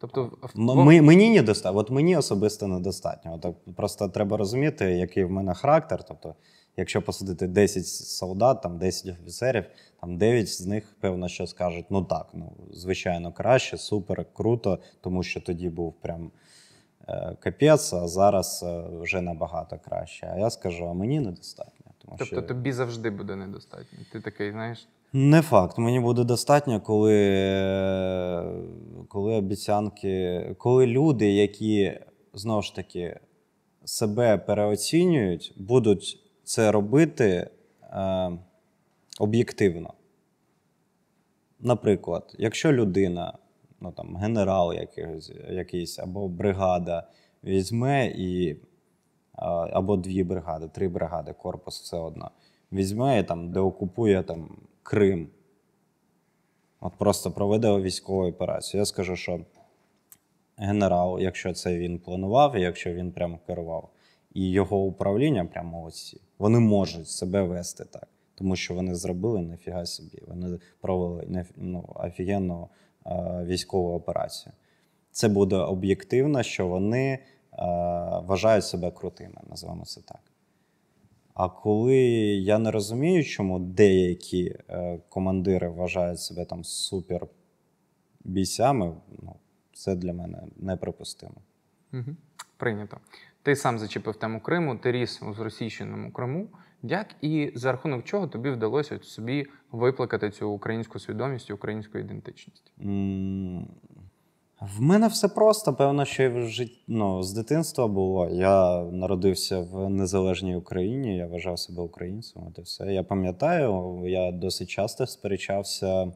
Тобто, в- Ми, мені недостатньо. От мені особисто недостатньо. От, просто треба розуміти, який в мене характер. Тобто, якщо посадити 10 солдат, там 10 офіцерів, там 9 з них, певно, що скажуть: ну так, ну звичайно, краще, супер, круто, тому що тоді був прям капець, а зараз е, вже набагато краще. А я скажу, а мені недостатньо. Тому тобто що... тобі завжди буде недостатньо. Ти такий, знаєш, Не факт. Мені буде достатньо, коли, е, коли обіцянки, коли люди, які знову ж таки себе переоцінюють, будуть це робити е, об'єктивно. Наприклад, якщо людина, ну там генерал якийсь, якийсь або бригада візьме і або дві бригади, три бригади, корпус все одно. Візьме і там, де окупує там Крим. От просто проведе військову операцію. Я скажу, що генерал, якщо це він планував, якщо він прямо керував, і його управління прямо молодці, вони можуть себе вести так. Тому що вони зробили нафіга собі. Вони провели ну, офігенну військову операцію. Це буде об'єктивно, що вони е, вважають себе крутими, називаємо це так. А коли я не розумію, чому деякі е, командири вважають себе там супер бійцями, ну, це для мене неприпустимо. Угу. Прийнято. Ти сам зачепив тему Криму, ти ріс у зросійщеному Криму. Як і за рахунок чого тобі вдалося собі викликати цю українську свідомість українську ідентичність? В мене все просто. Певно, що і в жит... ну, з дитинства було. Я народився в незалежній Україні, я вважав себе українцем. От і все. Я пам'ятаю, я досить часто сперечався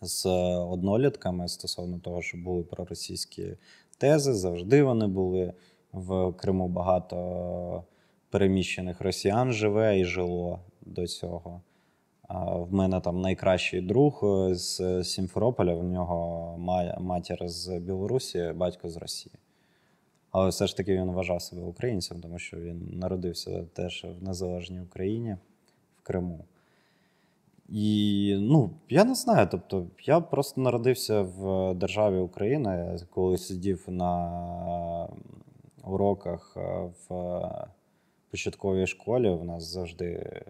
з однолітками стосовно того, що були проросійські тези. Завжди вони були. В Криму багато переміщених росіян живе і жило до цього. В мене там найкращий друг е, з Сімферополя, в нього ма- матір з Білорусі, батько з Росії. Але все ж таки він вважав себе українцем, тому що він народився теж в незалежній Україні, в Криму. І ну, я не знаю. Тобто, я просто народився в державі Україна, Я коли сидів на уроках е, в початковій школі, у нас завжди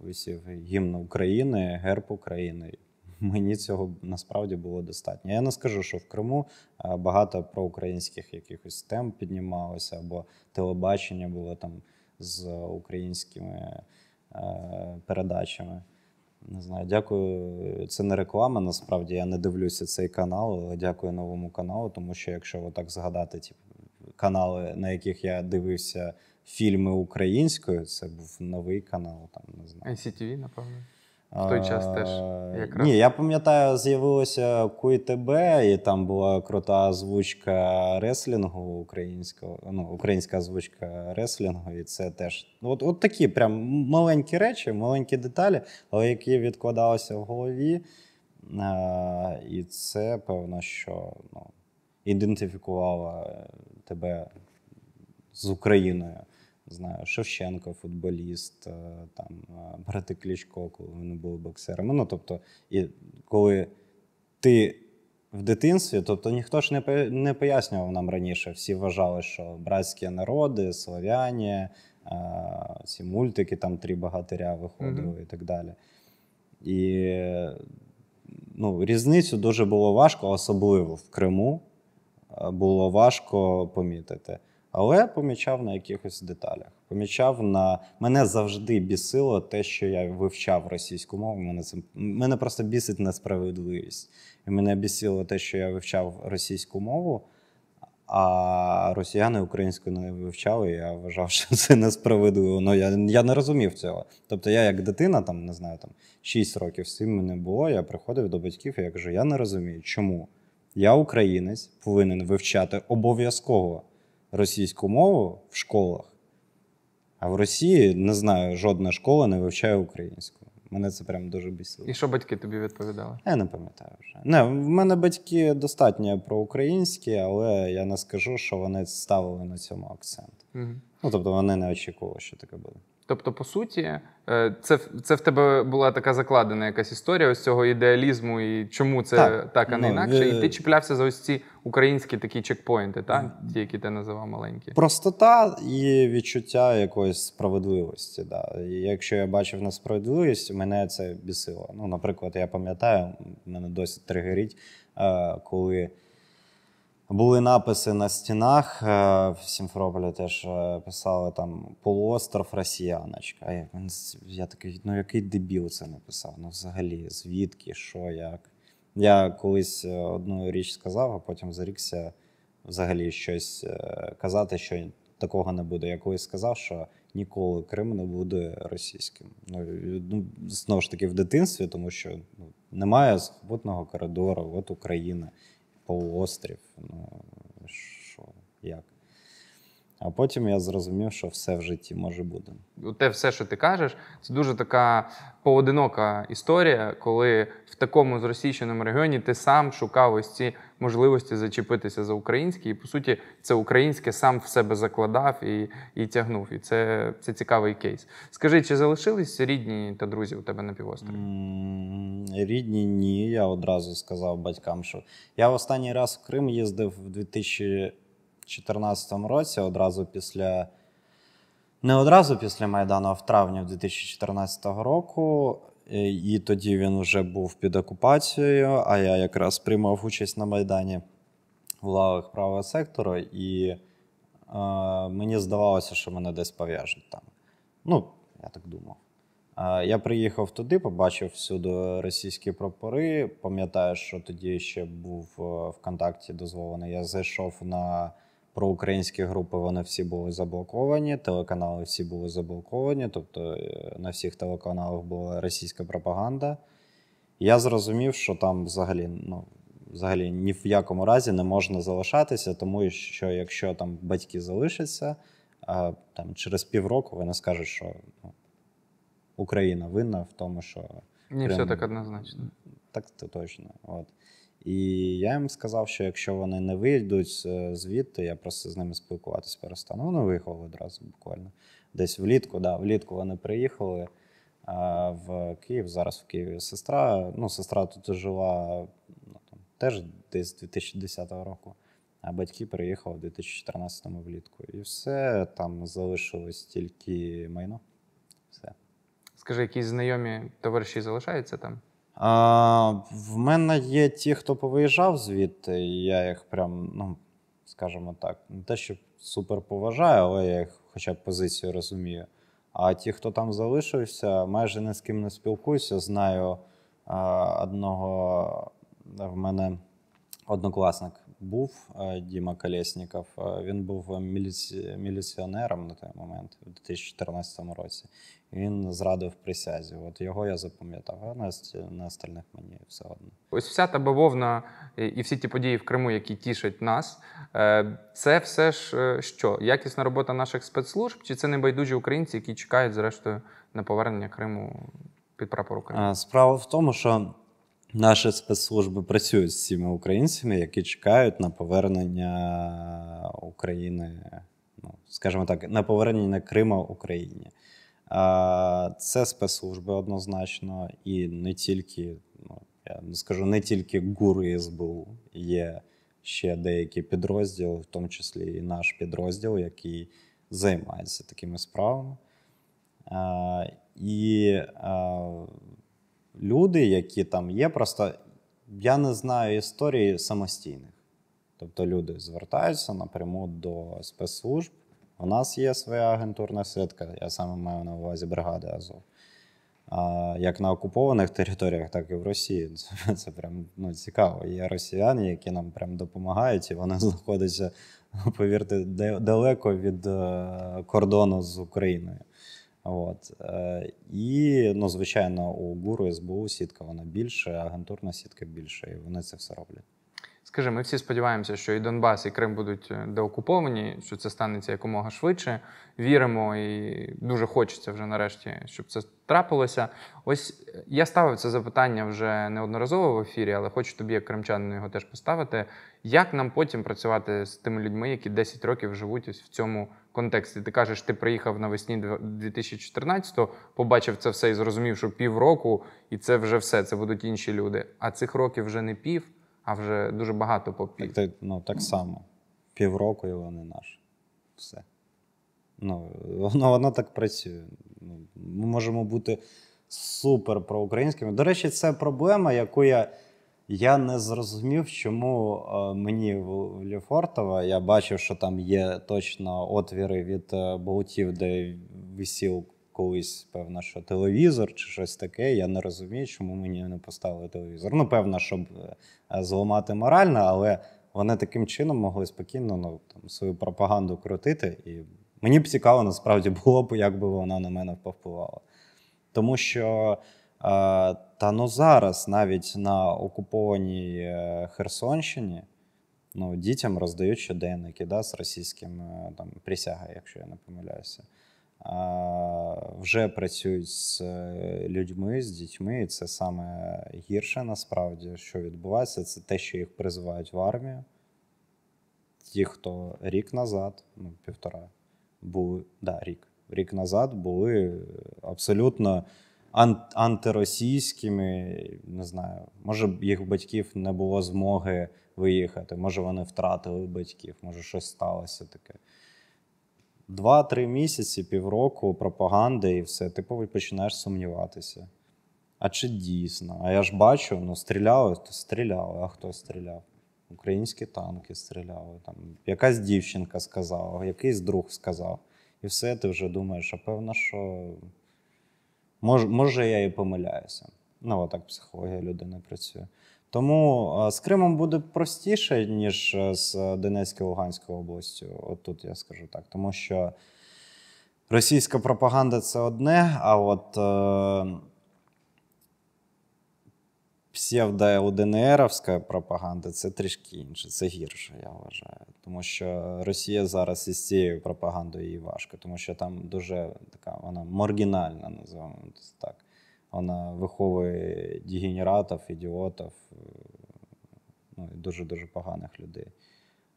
висів гімн України, герб України. Мені цього насправді було достатньо. Я не скажу, що в Криму е, багато проукраїнських якихось тем піднімалося, або телебачення було там з українськими е, передачами. Не знаю, дякую. Це не реклама. Насправді я не дивлюся цей канал, але дякую новому каналу, тому що якщо отак згадати, типу, канали, на яких я дивився фільми українською, це був новий канал. Там не знаю. ICTV, напевно. В той час теж якраз. Ні, я пам'ятаю, з'явилося QTB, і там була крута озвучка реслінгу українського, ну, українська озвучка реслінгу, і це теж. ну, От, от такі прям маленькі речі, маленькі деталі, але які відкладалися в голові. Е, і це, певно, що ну, ідентифікувало тебе з Україною. Знаю, Шевченко, футболіст, е, там е, брати Кличко, коли вони були боксерами. Ну, тобто, і коли ти в дитинстві, тобто ніхто ж не, не пояснював нам раніше. Всі вважали, що братські народи, славяні, е, ці мультики, там три богатиря виходили Мгм. і так далі. І е, ну, різницю дуже було важко, особливо в Криму. е, Було важко помітити. Але помічав на якихось деталях. Помічав на мене завжди бісило те, що я вивчав російську мову. Мене це мене просто бісить несправедливість. І мене бісило те, що я вивчав російську мову, а росіяни українську не вивчали. І я вважав, *laughs* що це несправедливо. Ну я, я не розумів цього. Тобто, я як дитина, там не знаю, там 6 років з мене було. Я приходив до батьків і я кажу: я не розумію, чому я, українець, повинен вивчати обов'язково російську мову в школах. А в Росії не знаю, жодна школа не вивчає українську. Мене це прям дуже бісило. І що батьки тобі відповідали? Я не пам'ятаю вже. Не, в мене батьки достатньо проукраїнські, але я не скажу, що вони ставили на цьому акцент. Угу. Ну, тобто вони не очікували, що таке буде. Тобто, по суті, е, це, це в тебе була така закладена якась історія ось цього ідеалізму, і чому це так, Так. а не Ну, інакше. е, І ти чіплявся за ось ці українські такі чекпоінти, так? ті, які ти називав маленькі. Простота і відчуття якоїсь справедливості. Да. І якщо я бачив несправедливість, мене це бісило. Ну, наприклад, я пам'ятаю, мене досі тригерить, е, коли були написи на стінах. е, В Сімферополі теж е, писали там полуостров Росіяночка. А я, я такий, ну який дебіл це написав? Ну, взагалі, звідки, що, як. Я колись е, одну річ сказав, а потім зарікся взагалі щось казати, що такого не буде. Я колись сказав, що ніколи Крим не буде російським. Ну, ну знову ж таки, в дитинстві, тому що ну, немає сухопутного коридору, от Україна, полуострів. Ну що, як? А потім я зрозумів, що все в житті може бути. те все, що ти кажеш, це дуже така поодинока історія, коли в такому зросійщеному регіоні ти сам шукав ось ці можливості зачепитися за українське, і по суті, це українське сам в себе закладав і, і тягнув. І це, це цікавий кейс. Скажи, чи залишились рідні та друзі у тебе на півострові? Рідні ні, я одразу сказав батькам, що я в останній раз в Крим їздив в 2014 році, одразу після. Не одразу після Майдану, а в травні 2014 року. І тоді він вже був під окупацією, а я якраз приймав участь на Майдані в лавах правого сектору, і е, мені здавалося, що мене десь пов'яжуть там. Ну, я так думав. Е, Я приїхав туди, побачив всюди російські прапори. Пам'ятаю, що тоді ще був е, ВКонтакті дозволений. Я зайшов на проукраїнські групи, вони всі були заблоковані, телеканали всі були заблоковані, тобто е, на всіх телеканалах була російська пропаганда. Я зрозумів, що там взагалі, ну, взагалі ні в якому разі не можна залишатися, тому що якщо там батьки залишаться, а там через півроку вони скажуть, що ну, Україна винна в тому, що Ні, Прям- все так однозначно. так це точно. От. І я їм сказав, що якщо вони не вийдуть е, звідти, я просто з ними спілкуватись перестану. Вони виїхали одразу буквально. Десь влітку, да, влітку вони приїхали а, в Київ. Зараз в Києві сестра. Ну, сестра тут жила ну, там, теж десь з 2010 року. А батьки приїхали в 2014 влітку. І все, там залишилось тільки майно. Все. Скажи, якісь знайомі товариші залишаються там? А, в мене є ті, хто повиїжджав звідти, я їх прям, ну, скажімо так, не те, що супер поважаю, але я їх хоча б позицію розумію. А ті, хто там залишився, майже ні з ким не спілкуюся. Знаю а, одного в мене однокласник був е, Діма Колєсніков. Е, Він був міліці... міліціонером на той момент, у 2014 році. Він зрадив присязі. От його я запам'ятав, а на, остальних мені все одно. Ось вся та бавовна і і всі ті події в Криму, які тішать нас, е, це все ж е, що? Якісна робота наших спецслужб, чи це небайдужі українці, які чекають, зрештою, на повернення Криму під прапор України? Е, Справа в тому, що наші спецслужби працюють з цими українцями, які чекають на повернення України, ну, скажімо так, на повернення Крима Україні. Це спецслужби однозначно, і не тільки, ну, я не скажу, не тільки ГУР і СБУ, є ще деякі підрозділи, в тому числі і наш підрозділ, який займається такими справами. І люди, які там є, просто я не знаю історії самостійних. Тобто люди звертаються напряму до спецслужб. У нас є своя агентурна сітка, я саме маю на увазі бригади Азов. А, як на окупованих територіях, так і в Росії. *laughs* Це, це прям ну, цікаво. Є росіяни, які нам прям допомагають, і вони *laughs* знаходяться, повірте, далеко від е, кордону з Україною. От. Е, і, ну, звичайно, у ГУРу СБУ сітка вона більше, агентурна сітка більше, і вони це все роблять. Скажи, ми всі сподіваємося, що і Донбас, і Крим будуть е, деокуповані, що це станеться якомога швидше. Віримо і дуже хочеться вже нарешті, щоб це трапилося. Ось е, я ставив це запитання вже неодноразово в ефірі, але хочу тобі, як кримчанину, його теж поставити. Як нам потім працювати з тими людьми, які 10 років живуть ось в цьому контексті? Ти кажеш, ти приїхав навесні 2014-го, побачив це все і зрозумів, що півроку, і це вже все, це будуть інші люди. А цих років вже не пів а вже дуже багато попів. Так, ну, так само. Півроку і вони наші. Все. Ну, воно, воно так працює. Ну, Ми можемо бути супер проукраїнськими. До речі, це проблема, яку я, я не зрозумів, чому е, мені в Лефортово я бачив, що там є точно отвіри від е, болтів, де висів колись, певно, що телевізор чи щось таке. Я не розумію, чому мені не поставили телевізор. Ну, певно, щоб е, зламати морально, але вони таким чином могли спокійно ну, там, свою пропаганду крутити. І мені б цікаво, насправді було б, як би вона на мене повпливала. Тому що е, та ну зараз навіть на окупованій е, Херсонщині ну, дітям роздають щоденники да, з російським там, присяга, якщо я не помиляюся. Вже працюють з е, людьми, з дітьми, і це саме гірше насправді, що відбувається, це те, що їх призивають в армію. Ті, хто рік назад, ну, півтора, були, да, рік. Рік назад були абсолютно ан- антиросійськими. Не знаю, може, їх батьків не було змоги виїхати, може, вони втратили батьків, може, щось сталося таке. Два-три місяці, півроку пропаганди і все, ти починаєш сумніватися. А чи дійсно? А я ж бачу, ну стріляли, то стріляли, а хто стріляв? Українські танки стріляли. Там якась дівчинка сказала, якийсь друг сказав. І все, ти вже думаєш, а певно, що може, може я і помиляюся. Ну, отак психологія людини працює. Тому з Кримом буде простіше, ніж е, з Донецькою Луганською областю. От тут я скажу так. Тому що російська пропаганда це одне, а от е, псевдо-ЛДНРівська пропаганда це трішки інше, це гірше, я вважаю. Тому що Росія зараз із цією пропагандою їй важко, тому що там дуже така вона маргінальна, називаємо це так. Вона виховує дегенератів, ідіотів, е, ну і дуже-дуже поганих людей.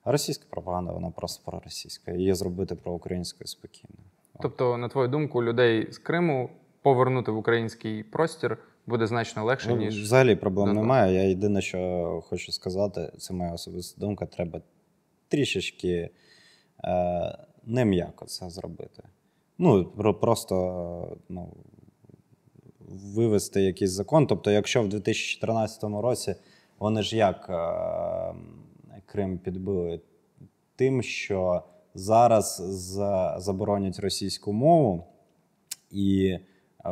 А російська пропаганда, вона просто проросійська. Її зробити проукраїнською спокійно. Тобто, на твою думку, людей з Криму повернути в український простір буде значно легше, Ну, ніж Взагалі проблем Донбас. немає. Я єдине, що хочу сказати, це моя особиста думка. Треба трішечки е, не м'яко це зробити. Ну, просто ну, вивести якийсь закон. Тобто, якщо в 2014 році вони ж як е, Крим підбили тим, що зараз заборонять російську мову і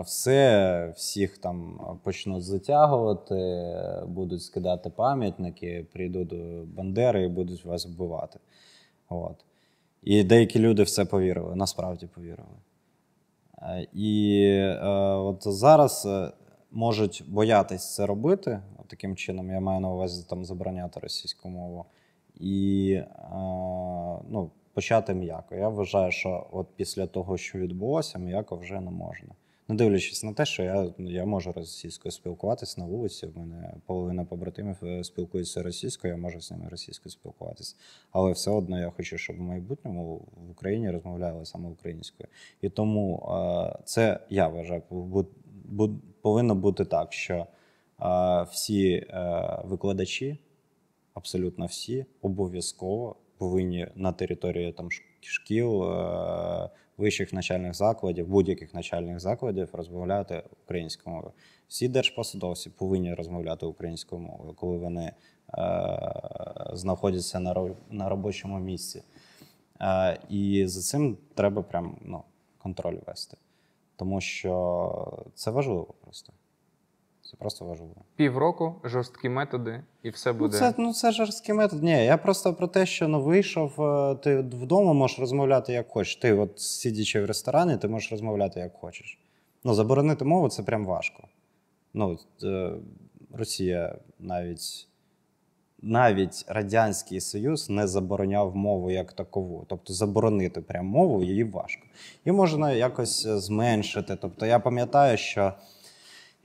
Все, всіх там почнуть затягувати, будуть скидати пам'ятники, прийдуть Бандери і будуть вас вбивати. От. І деякі люди в це повірили, насправді повірили. Е, І е, от зараз е, можуть боятись це робити. Таким чином, я маю на увазі там забороняти російську мову. І ну, почати м'яко. Я вважаю, що от після того, що відбулося, м'яко вже не можна. Не дивлячись на те, що я, я можу російською спілкуватися на вулиці. В мене половина побратимів е, спілкується російською, я можу з ними російською спілкуватися. Але все одно я хочу, щоб в майбутньому в Україні розмовляли саме українською. І тому е, це я вважаю, повинно бути так, що е, всі викладачі, абсолютно всі, обов'язково повинні на території там шкіл, вищих навчальних закладів, будь-яких навчальних закладів розмовляти українською мовою. Всі держпосадовці повинні розмовляти українською мовою, коли вони е, знаходяться на, на робочому місці. Е, і за цим треба прям ну, контроль вести. Тому що це важливо просто. Це просто важливо. Півроку, жорсткі методи, і все буде. Ну, це, ну, це жорсткий метод. Ні, я просто про те, що ну, вийшов, е, ти вдома можеш розмовляти як хочеш. Ти, от сидячи в ресторані, ти можеш розмовляти як хочеш. Ну, заборонити мову це прям важко. Ну, е, Росія навіть. Навіть Радянський Союз не забороняв мову як такову. Тобто заборонити прям мову її важко. І можна якось е, зменшити. Тобто я пам'ятаю, що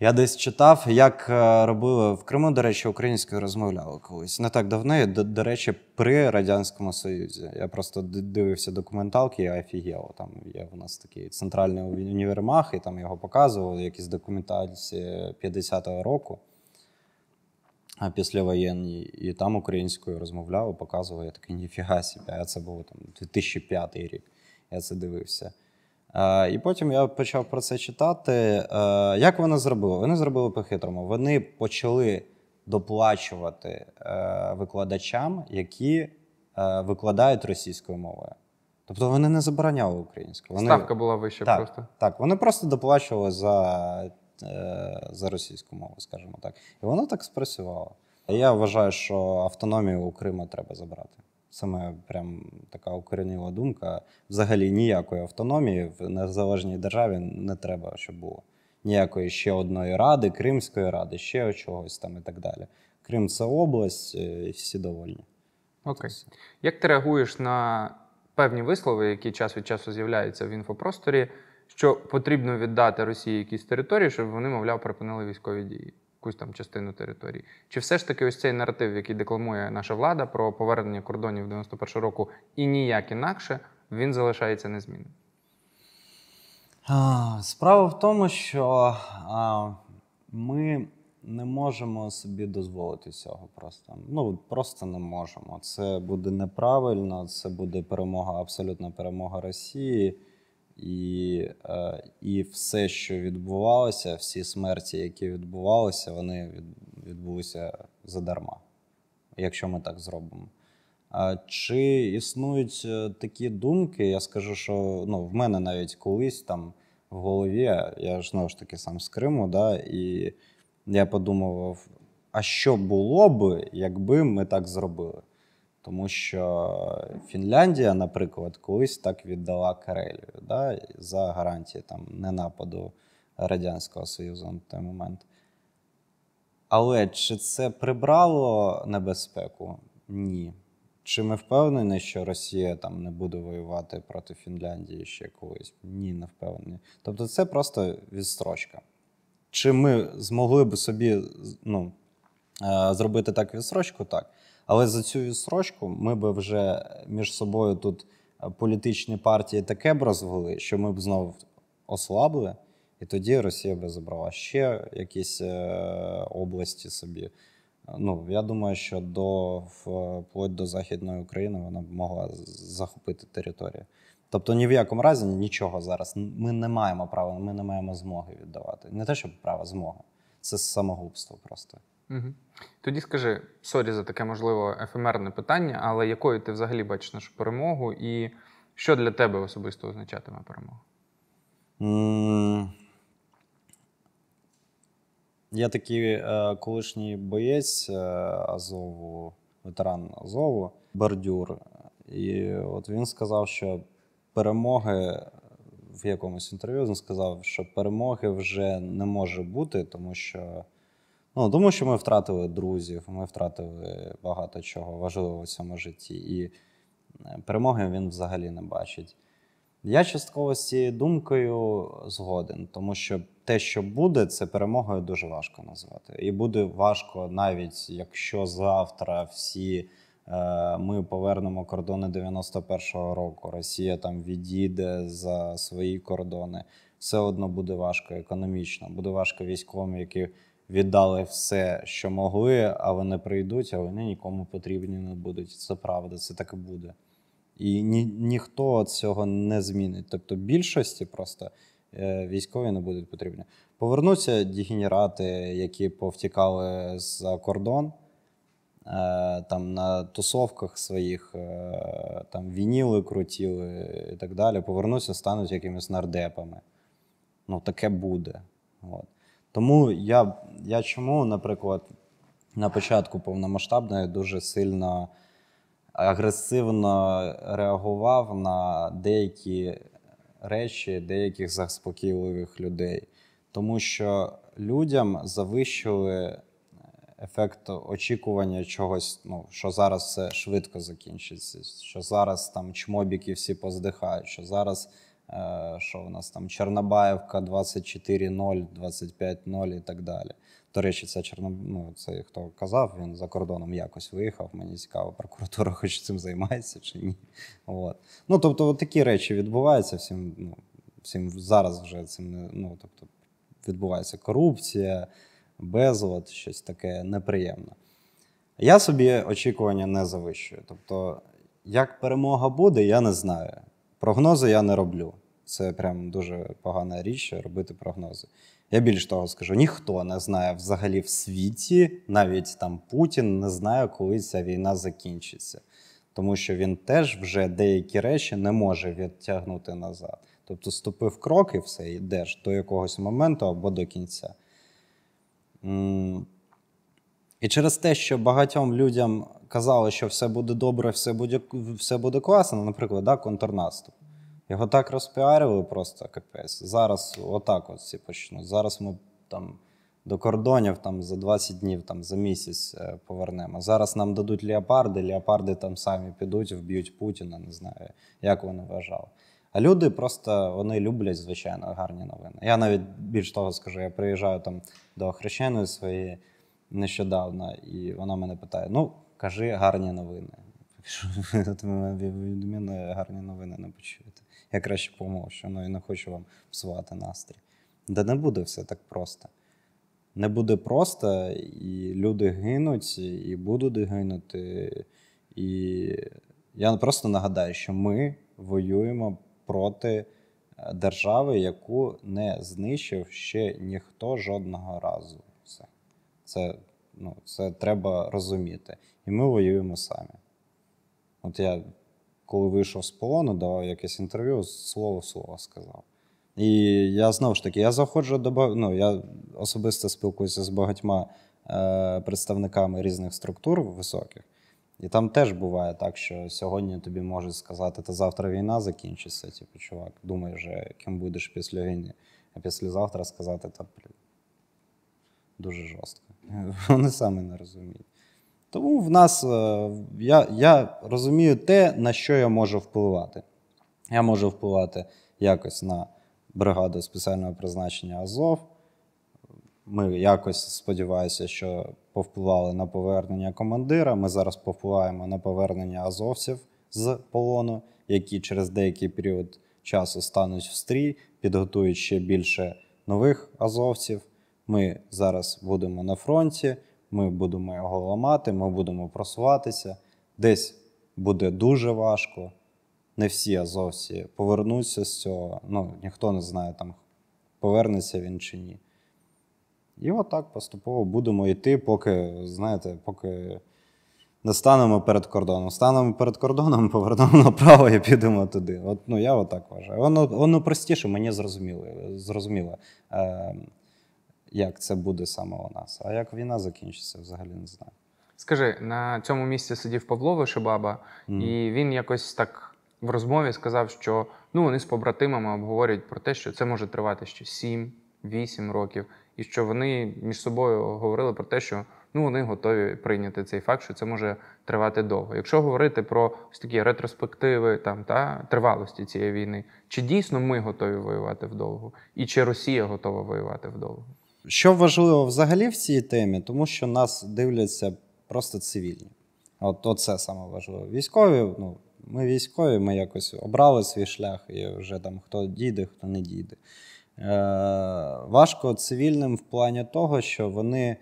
я десь читав, як е, робили в Криму, до речі, українською розмовляли колись. Не так давно, до, до речі, при Радянському Союзі. Я просто дивився документалки і офігело. Там є у нас такий центральний уні- універмаг, і там його показували, якісь документації 50-го року. А післявоєнні, і там українською розмовляв, показував, я такий ніфіга собі, а це був там 2005 рік. Я це дивився. Е, і потім я почав про це читати. Е, як вони зробили? Вони зробили по-хитрому. Вони почали доплачувати е, викладачам, які викладають російською мовою. Тобто вони не забороняли українську. Вони... Ставка була вища Так, просто. так, вони просто доплачували за, за російську мову, скажімо так. І воно так спрацювало. Я вважаю, що автономію у Криму треба забрати. Моя прям така укореніла думка. Взагалі ніякої автономії в незалежній державі не треба, щоб було. Ніякої ще одної ради, Кримської ради, ще чогось там і так далі. Крим це область, е, і всі довольні. Окей. Як ти реагуєш на певні вислови, які час від часу з'являються в інфопросторі, що потрібно віддати Росії якісь території, щоб вони, мовляв, припинили військові дії, якусь там частину території? Чи все ж таки ось цей наратив, який декламує наша влада про повернення кордонів 91 року і ніяк інакше, він залишається незмінним? Справа в тому, що а, ми не можемо собі дозволити цього просто. Ну, просто не можемо. Це буде неправильно, це буде перемога, абсолютна перемога Росії. І, е, і все, що відбувалося, всі смерті, які відбувалися, вони відбулися задарма, якщо ми так зробимо. Чи існують е, такі думки? Я скажу, що ну, в мене навіть колись там в голові, я ж знову ж таки сам з Криму, да, і я подумав, а що було би, якби ми так зробили? Тому що Фінляндія, наприклад, колись так віддала Карелію да, за гарантії там, ненападу Радянського Союзу на той момент. Але чи це прибрало небезпеку? Ні. Чи ми впевнені, що Росія там не буде воювати проти Фінляндії ще колись? Ні, не впевнені. Тобто це просто відстрочка. Чи ми змогли б собі ну, е, зробити так відстрочку? Так. Але за цю відстрочку ми б вже між собою тут е, політичні партії таке б розвели, що ми б знов ослабли, і тоді Росія би забрала ще якісь е, області собі. Ну, я думаю, що до вплоть до Західної України вона б могла захопити територію. Тобто ні в якому разі нічого зараз. Ми не маємо права, ми не маємо змоги віддавати. Не те, щоб право, змога. Це самогубство просто. Тоді скажи, sorry за таке можливо ефемерне питання, але якою ти взагалі бачиш нашу перемогу, і що для тебе особисто означатиме перемога? Є такий е, колишній боєць е, Азову, ветеран Азову, Бордюр. І от він сказав, що перемоги в якомусь інтерв'ю він сказав, що перемоги вже не може бути, тому що, ну, тому що ми втратили друзів, ми втратили багато чого важливого в цьому житті. І е, перемоги він взагалі не бачить. Я частково з цією думкою згоден, тому що те, що буде, це перемогою дуже важко назвати. І буде важко, навіть якщо завтра всі е, ми повернемо кордони 91-го року, Росія там відійде за свої кордони. Все одно буде важко економічно, буде важко військовим, які віддали все, що могли, а вони прийдуть, а вони нікому потрібні не будуть. Це правда, це так і буде. І ні, ніхто цього не змінить. Тобто більшості просто е, військові не будуть потрібні. Повернуться дегенерати, які повтікали за кордон, е, там на тусовках своїх е, там вініли крутіли і так далі. Повернуться, стануть якимись нардепами. Ну, таке буде. От. Тому я, я чому, наприклад, на початку повномасштабної дуже сильно агресивно реагував на деякі речі деяких заспокійливих людей, тому що людям завищили ефект очікування чогось, ну, що зараз все швидко закінчиться, що зараз там чмобіки всі поздихають, що зараз. Е, Що у нас там Чорнобаївка 24-0, 25-0 і так далі. До речі, це Чорно... ну, це хто казав, він за кордоном якось виїхав. Мені цікаво, прокуратура *laughs* хоч цим займається чи ні. От. Ну, тобто, от такі речі відбуваються всім. Ну, всім зараз вже цим ну, тобто, відбувається корупція, безлад, щось таке неприємне. Я собі очікування не завищую. Тобто, як перемога буде, я не знаю. Прогнози я не роблю. Це прям дуже погана річ робити прогнози. Я більш того скажу: ніхто не знає взагалі в світі, навіть там Путін не знає, коли ця війна закінчиться. Тому що він теж вже деякі речі не може відтягнути назад. Тобто ступив крок і все, йдеш до якогось моменту або до кінця. І через те, що багатьом людям казали, що все буде добре, все буде, все буде класно, наприклад, да, контрнаступ. Його так розпіарили просто капець. Зараз отак от всі почнуть. Зараз ми там до кордонів там, за 20 днів, там, за місяць е, повернемо. Зараз нам дадуть леопарди, леопарди там самі підуть, вб'ють Путіна, не знаю, як вони вважали. А люди просто вони люблять, звичайно, гарні новини. Я навіть більш того скажу, я приїжджаю там до хрещеної своєї нещодавно, і вона мене питає: ну, кажи гарні новини. Від мене гарні новини не почуєте. Я краще помовчу, ну і не хочу вам псувати настрій. Да не буде все так просто. Не буде просто, і люди гинуть, і будуть гинути. І я просто нагадаю, що ми воюємо проти е, держави, яку не знищив ще ніхто жодного разу. Це, ну, це треба розуміти. І ми воюємо самі. От я, коли вийшов з полону, давав якесь інтерв'ю, слово в слово сказав. І я знову ж таки, я заходжу до ну, я особисто спілкуюся з багатьма е, представниками різних структур високих. І там теж буває так, що сьогодні тобі можуть сказати, та завтра війна закінчиться. Типу, чувак, думай вже, ким будеш після війни. А післязавтра сказати, та дуже жорстко. *laughs* Вони самі не розуміють. Тому в нас е, я, я розумію те, на що я можу впливати. Я можу впливати якось на бригаду спеціального призначення Азов. Ми якось сподіваюся, що повпливали на повернення командира. Ми зараз повпливаємо на повернення азовців з полону, які через деякий період часу стануть в стрій, підготують ще більше нових азовців. Ми зараз будемо на фронті, ми будемо його ламати, ми будемо просуватися. Десь буде дуже важко. Не всі азовці повернуться з цього. Ну, ніхто не знає, там повернеться він чи ні. І отак поступово будемо йти, поки, знаєте, поки не станемо перед кордоном. Станемо перед кордоном, *laughs* повернемо направо і підемо туди. От, ну, я отак вважаю. Воно, воно простіше, мені зрозуміло. зрозуміло. Е, як це буде саме у нас. А як війна закінчиться, взагалі не знаю. Скажи, на цьому місці сидів Павло Вишибаба, Мгм. і він якось так в розмові сказав, що ну вони з побратимами обговорюють про те, що це може тривати ще 7-8 років, і що вони між собою говорили про те, що ну вони готові прийняти цей факт, що це може тривати довго. Якщо говорити про ось такі ретроспективи там та тривалості цієї війни, чи дійсно ми готові воювати вдовго, і чи Росія готова воювати вдовго? Що важливо взагалі в цій темі, тому що нас дивляться просто цивільні. От, от це саме важливо. Військові, ну, ми військові, ми якось обрали свій шлях, і вже там хто дійде, хто не дійде. Е, важко цивільним в плані того, що вони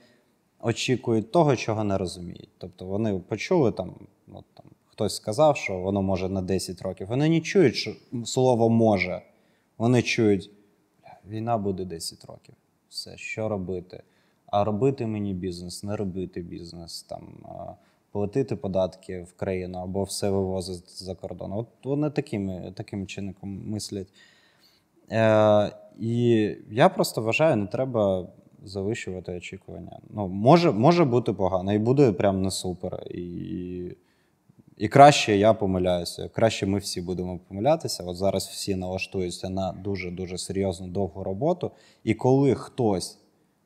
очікують того, чого не розуміють. Тобто вони почули там, от, там хтось сказав, що воно може на 10 років. Вони не чують що слово може. Вони чують, війна буде 10 років. Все, що робити? А робити мені бізнес, не робити бізнес, там, платити податки в країну або все вивозити за кордон. От вони такими, таким чинником мислять. Е, і я просто вважаю, не треба завищувати очікування. Ну, може, може бути погано, і буде прям не супер. І, і краще я помиляюся. Краще ми всі будемо помилятися. От зараз всі налаштуються на дуже-дуже серйозну довгу роботу. І коли хтось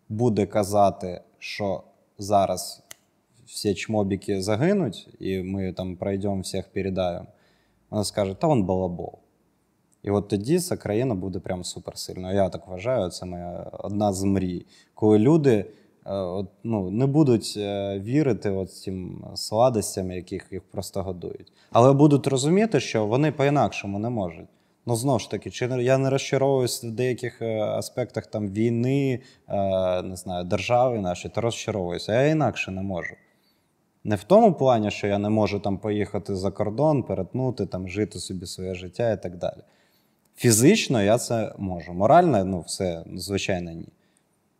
буде казати, що зараз всі чмобіки загинуть, і ми там пройдемо всіх передаємо, вона скаже, та он балабол. І от тоді ця країна буде прям суперсильною. Я так вважаю, це моя одна з мрій. Коли люди от, ну, не будуть е, вірити от цим сладостям, яких їх просто годують. Але будуть розуміти, що вони по-інакшому не можуть. Ну, знову ж таки, чи я не розчаровуюсь в деяких е, аспектах там, війни, е, не знаю, держави нашої, то розчаровуюся. Я інакше не можу. Не в тому плані, що я не можу там поїхати за кордон, перетнути, там, жити собі своє життя і так далі. Фізично я це можу. Морально, ну, все, звичайно, ні.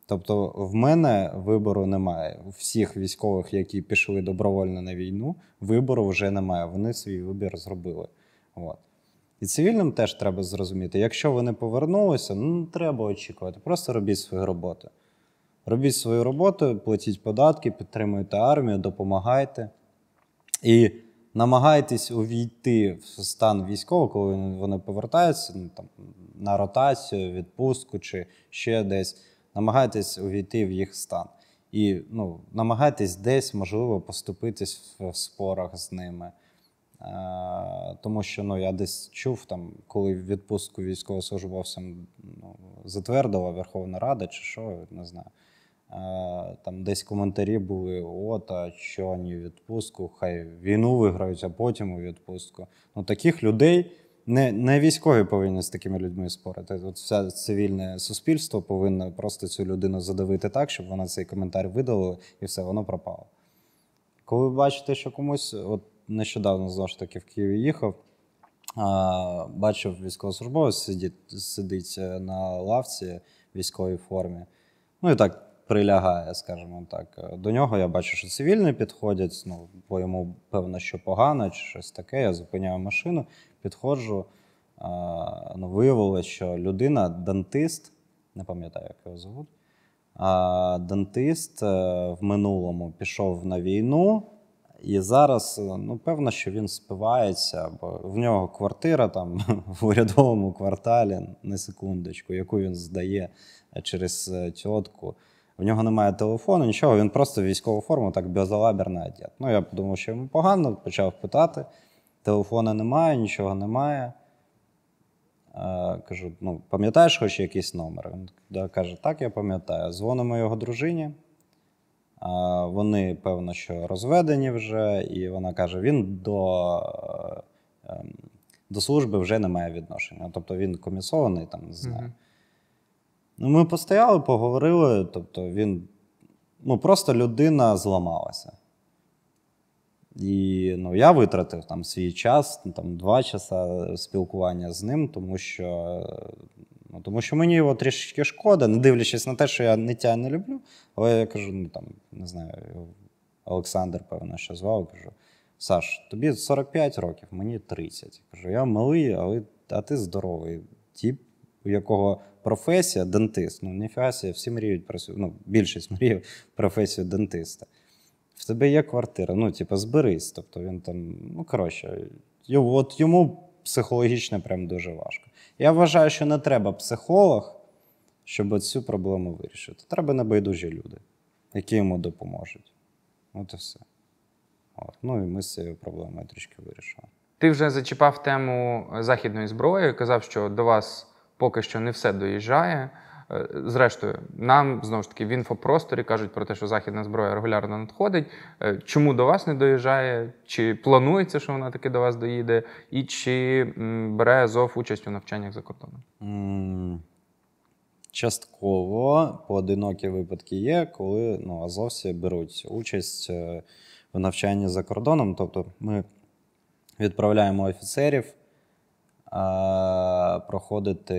Тобто, в мене вибору немає. У всіх військових, які пішли добровольно на війну, вибору вже немає. Вони свій вибір зробили. От. І цивільним теж треба зрозуміти, якщо вони повернулися, ну не треба очікувати. Просто робіть свою роботу. Робіть свою роботу, платіть податки, підтримуйте армію, допомагайте. І намагайтесь увійти в стан військового, коли вони повертаються ну, там, на ротацію, відпустку чи ще десь. Намагайтесь увійти в їх стан. І ну, намагайтесь десь, можливо, поступитись в, спорах з ними. Е, тому що ну, я десь чув, там, коли відпустку військовослужбовцям ну, затвердила Верховна Рада чи що, не знаю. Е, Там десь коментарі були: от, а що у відпустку, хай війну виграють, а потім у відпустку. Ну, таких людей не, не військові повинні з такими людьми спорити. От все цивільне суспільство повинно просто цю людину задавити так, щоб вона цей коментар видалила, і все, воно пропало. Коли ви бачите, що комусь, от нещодавно знову ж таки в Києві їхав, а, бачив військовослужбовець сидить, сидить е, на лавці в військовій формі. Ну і так прилягає, скажімо так. До нього я бачу, що цивільні підходять, ну, бо йому певно, що погано, чи щось таке. Я зупиняю машину, підходжу. А, ну, виявилося, що людина дантист, не пам'ятаю, як його звуть. А дантист е, в минулому пішов на війну, і зараз, е, ну, певно, що він спивається, бо в нього квартира там *laughs* в урядовому кварталі, на секундочку, яку він здає через е, тітку. В нього немає телефону, нічого, він просто військову форму так безалаберно одет. Ну, я подумав, що йому погано, почав питати. Телефона немає, нічого немає. Е, Кажу, ну, пам'ятаєш хоч якийсь номер? Він да, каже, так, я пам'ятаю. Дзвонимо його дружині. Вони, певно, що розведені вже, і вона каже: він до, ем, до служби вже не має відношення. Тобто він комісований, там, не знаю. Ну, ми постояли, поговорили. Тобто він ну, просто людина зламалася. І ну, я витратив там свій час, ну, там, два часа спілкування з ним, тому що, ну, тому що мені його трішечки шкода, не дивлячись на те, що я ниття не люблю. Але я кажу, ну там, не знаю, Олександр, певно, що звав, кажу: Саш, тобі 45 років, мені 30. Кажу, я малий, але а ти здоровий. Тіп у якого професія дентист. Ну, ніфіга себе, всі мріють про ну, більшість *laughs* мріє професію дентиста. В тебе є квартира, ну, типу, зберись. Тобто він там, ну, коротше, от йому психологічно прям дуже важко. Я вважаю, що не треба психолог, щоб цю проблему вирішити. Треба небайдужі люди, які йому допоможуть. От і все. От. Ну і ми з цією проблемою трішки вирішили. Ти вже зачіпав тему західної зброї, казав, що до вас поки що не все доїжджає. Е, Зрештою, нам знову ж таки в інфопросторі кажуть про те, що західна зброя регулярно надходить. Е, Чому до вас не доїжджає? Чи планується, що вона таки до вас доїде? І чи бере Азов участь у навчаннях за кордоном? Частково поодинокі випадки є, коли ну, азовці беруть участь е, в навчанні за кордоном. Тобто ми відправляємо офіцерів проходити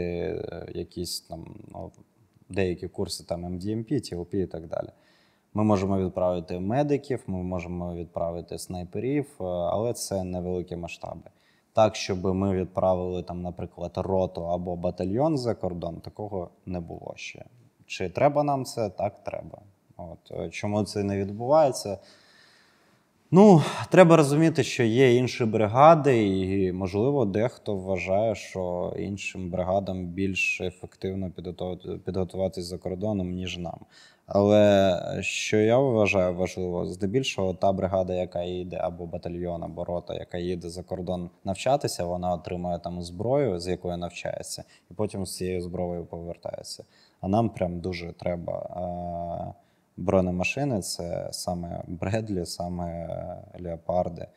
якісь там ну, деякі курси там MDMP, TLP і так далі. Ми можемо відправити медиків, ми можемо відправити снайперів, е, але це невеликі масштаби. Так, щоб ми відправили там, наприклад, роту або батальйон за кордон, такого не було ще. Чи треба нам це? Так, треба. От е, чому це не відбувається? Ну, треба розуміти, що є інші бригади, і, можливо, дехто вважає, що іншим бригадам більш ефективно підготувати- підготуватись за кордоном, ніж нам. Але що я вважаю важливо, здебільшого та бригада, яка їде, або батальйон, або рота, яка їде за кордон навчатися, вона отримує там зброю, з якою навчається, і потім з цією зброєю повертається. А нам прям дуже треба. е, бронемашини це саме Бредлі, саме Леопарди.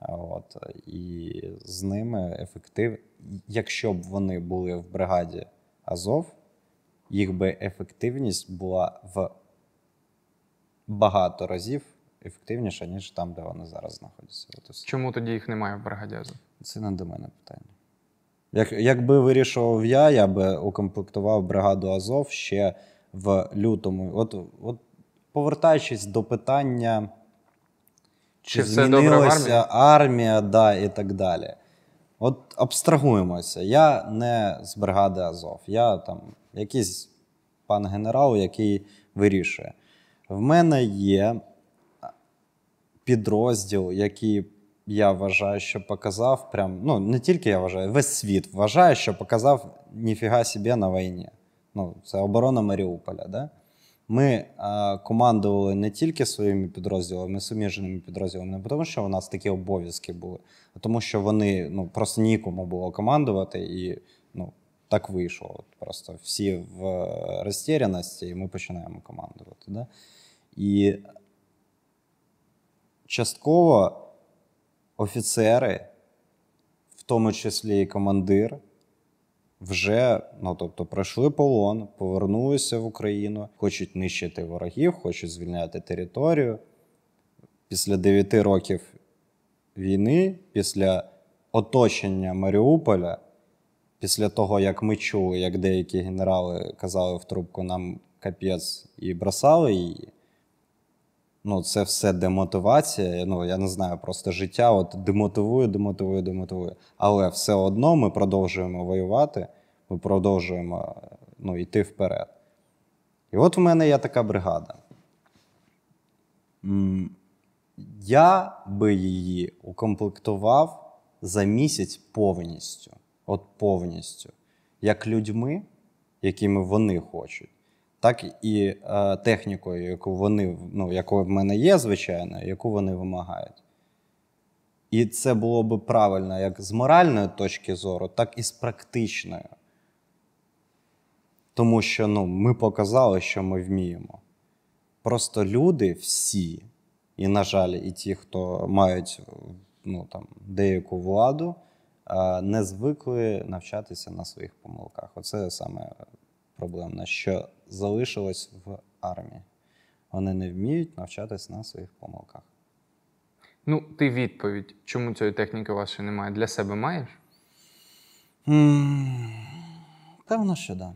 От. І з ними ефектив. Якщо б вони були в бригаді Азов, їх би ефективність була в багато разів ефективніша, ніж там, де вони зараз знаходяться. От. Чому тоді їх немає в бригаді Азов? Це не до мене питання. Як, якби вирішував я, я би укомплектував бригаду Азов ще в лютому. От, от повертаючись до питання, чи, Чи змінилася армія, да, і так далі. От абстрагуємося. Я не з бригади Азов, я там якийсь пан генерал, який вирішує. В мене є підрозділ, який я вважаю, що показав прям, ну не тільки я вважаю, весь світ вважає, що показав ніфіга собі на війні. Ну, це оборона Маріуполя. Да? Ми а, командували не тільки своїми підрозділами, суміжними підрозділами, не тому, що у нас такі обов'язки були, а тому, що вони ну, просто нікому було командувати, і ну, так вийшло. От Просто всі в е, розтіряності, і ми починаємо командувати. Да? І частково офіцери, в тому числі і командир, вже ну, тобто, пройшли полон, повернулися в Україну, хочуть нищити ворогів, хочуть звільняти територію. Після 9 років війни, після оточення Маріуполя, після того, як ми чули, як деякі генерали казали в трубку нам капець і бросали її. Ну, це все демотивація. Ну, я не знаю, просто життя от демотивує, демотивує, демотивує. Але все одно ми продовжуємо воювати, ми продовжуємо ну, йти вперед. І от в мене є така бригада. Я би її укомплектував за місяць повністю. От повністю. Як людьми, якими вони хочуть, так і е, технікою, яку вони, ну, яку в мене є, звичайно, яку вони вимагають. І це було би правильно як з моральної точки зору, так і з практичної. Тому що ну, ми показали, що ми вміємо. Просто люди всі, і, на жаль, і ті, хто мають ну, там, деяку владу, е, не звикли навчатися на своїх помилках. Оце саме проблемне, що залишилось в армії. Вони не вміють навчатися на своїх помилках. Ну, ти відповідь, чому цієї техніки у вас ще немає, для себе маєш? М, Певно, що так. Да.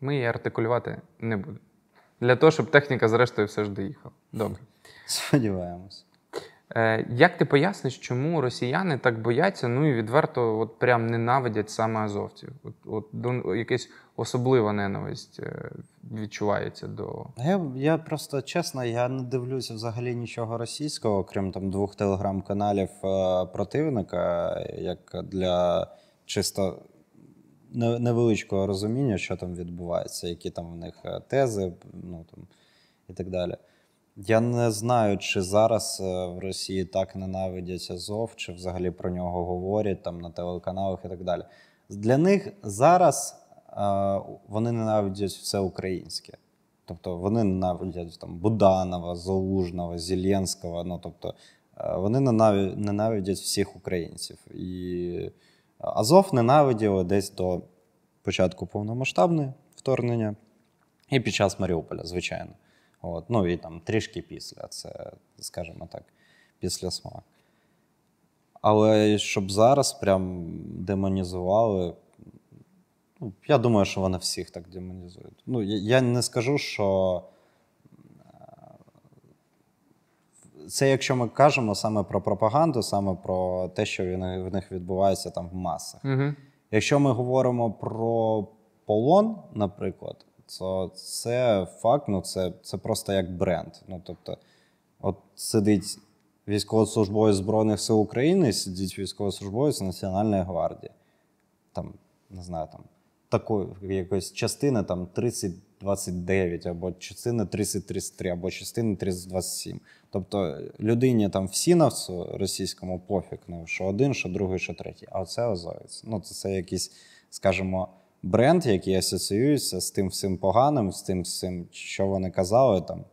Ми її артикулювати не будемо. Для того, щоб техніка, зрештою, все ж доїхала. Добре. *laughs* Сподіваємось. Е, Як ти поясниш, чому росіяни так бояться, ну і відверто от прям ненавидять саме азовців? От, от до, якась особлива ненависть е, відчувається до. Я, я просто чесно, я не дивлюся взагалі нічого російського, крім там двох телеграм-каналів е, противника, як для чисто невеличкого розуміння, що там відбувається, які там в них тези, ну там і так далі. Я не знаю, чи зараз е, в Росії так ненавидять Азов, чи взагалі про нього говорять там на телеканалах і так далі. Для них зараз е, вони ненавидять все українське. Тобто вони ненавидять там Буданова, Залужного, Зеленського. Ну тобто е, вони ненавидять, всіх українців. І Азов ненавиділи десь до початку повномасштабного вторгнення і під час Маріуполя, звичайно. От. Ну і там трішки після, це, скажімо так, після смак. Але щоб зараз прям демонізували, ну, я думаю, що вони всіх так демонізують. Ну, я, я не скажу, що е, це якщо ми кажемо саме про пропаганду, саме про те, що в них- в них відбувається там в масах. Угу. Якщо ми говоримо про полон, наприклад, то це факт, ну це, це просто як бренд. Ну, тобто, от сидить військовослужбовець Збройних сил України, сидить військовослужбовець Національної гвардії. Там, не знаю, там такої якоїсь частини там 30-29, або частини 30-33, або частини 30-27. Тобто людині там в сінавцу російському пофіг, ну, що один, що другий, що третій. А оце озоєць. Ну, це, це якийсь, скажімо, бренд, який асоціюється з тим всім поганим, з тим всім, що вони казали там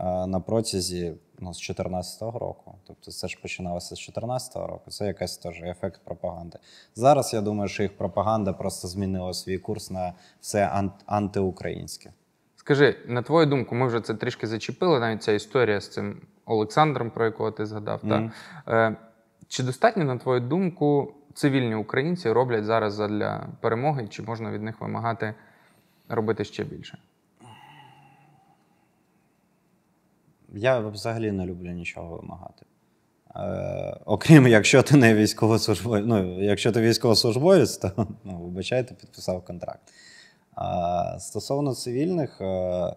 е, на протязі ну, з 2014 року. Тобто це ж починалося з 2014 року. Це якась теж ефект пропаганди. Зараз я думаю, що їх пропаганда просто змінила свій курс на все ан- антиукраїнське. Скажи, на твою думку, ми вже це трішки зачепили, навіть ця історія з цим Олександром, про якого ти згадав. Мгм. Та? Е, чи достатньо, на твою думку, цивільні українці роблять зараз для перемоги, чи можна від них вимагати робити ще більше? Я взагалі не люблю нічого вимагати. Е, окрім якщо ти не військовослужбовець. Ну, якщо ти військовослужбовець, то ну, вибачайте, підписав контракт. А стосовно цивільних, е,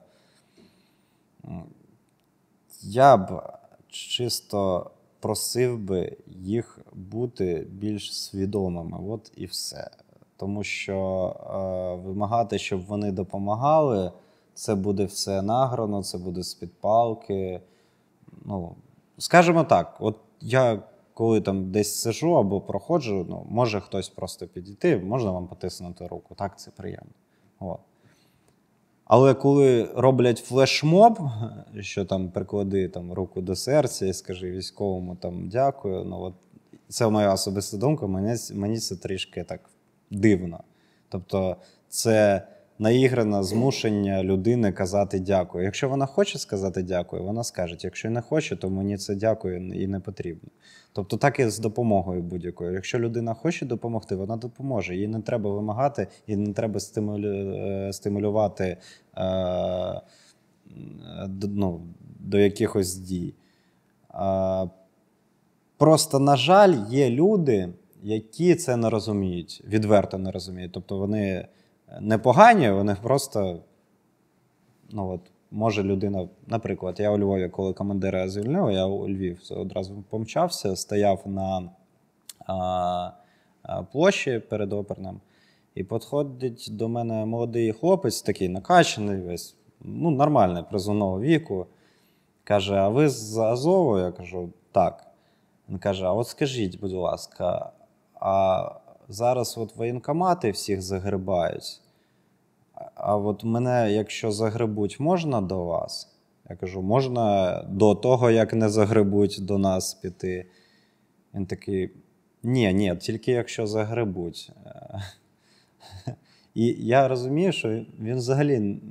я б чисто просив би їх бути більш свідомими. От і все. Тому що е, вимагати, щоб вони допомагали, це буде все награно, це буде з-під палки. Ну, скажімо так, от я коли там десь сижу або проходжу, ну, може хтось просто підійти, можна вам потиснути руку. Так, це приємно. От. Але коли роблять флешмоб, що там приклади там, руку до серця і скажи військовому там дякую. Ну, от, це моя особиста думка, мені, мені це трішки так дивно. Тобто, це наігране змушення людини казати дякую. Якщо вона хоче сказати дякую, вона скаже. Якщо не хоче, то мені це дякую і не потрібно. Тобто, так і з допомогою будь-якою. Якщо людина хоче допомогти, вона допоможе. Їй не треба вимагати, їй не треба стимулю... е, стимулювати е... ну, до якихось дій. Е... Просто, на жаль, є люди, які це не розуміють, відверто не розуміють. Тобто вони не погані, вони просто, ну от, може людина, наприклад, я у Львові, коли командира звільнив, я у Львів одразу помчався, стояв на а, а, площі перед оперним, і підходить до мене молодий хлопець, такий накачаний, весь, ну, нормальний, призовного віку. Каже: А ви з Азову? Я кажу, так. Він каже: А от скажіть, будь ласка, а зараз от воєнкомати всіх загрибають. А- от мене, якщо загребуть, можна до вас? Я кажу, можна до того, як не загребуть до нас піти. Він такий: ні, ні, тільки якщо загребуть. І я розумію, що він взагалі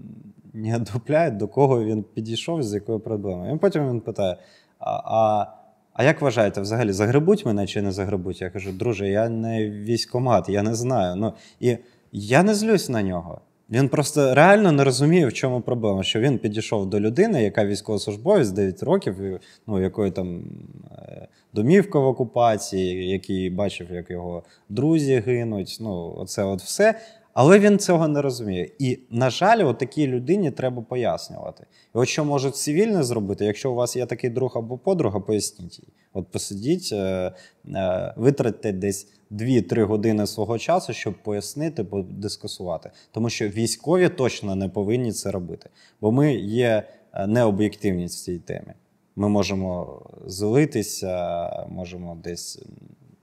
не дупляє, до кого він підійшов, з якою проблемою. І потім він питає: а, а, а як вважаєте, взагалі загребуть мене чи не загребуть? Я кажу, друже, я не військомат, я не знаю. Ну, і я не злюсь на нього. Він просто реально не розуміє, в чому проблема. Що він підійшов до людини, яка військовослужбовець 9 років, ну, якої там е, домівка в окупації, який бачив, як його друзі гинуть. Ну, оце от все. Але він цього не розуміє. І, на жаль, такій людині треба пояснювати. І от що можуть цивільні зробити, якщо у вас є такий друг або подруга, поясніть їй. От посидіть, е, е, витратьте десь 2-3 години свого часу, щоб пояснити, подискусувати. Тому що військові точно не повинні це робити. Бо ми є е, необ'єктивність в цій темі. Ми можемо злитися, можемо десь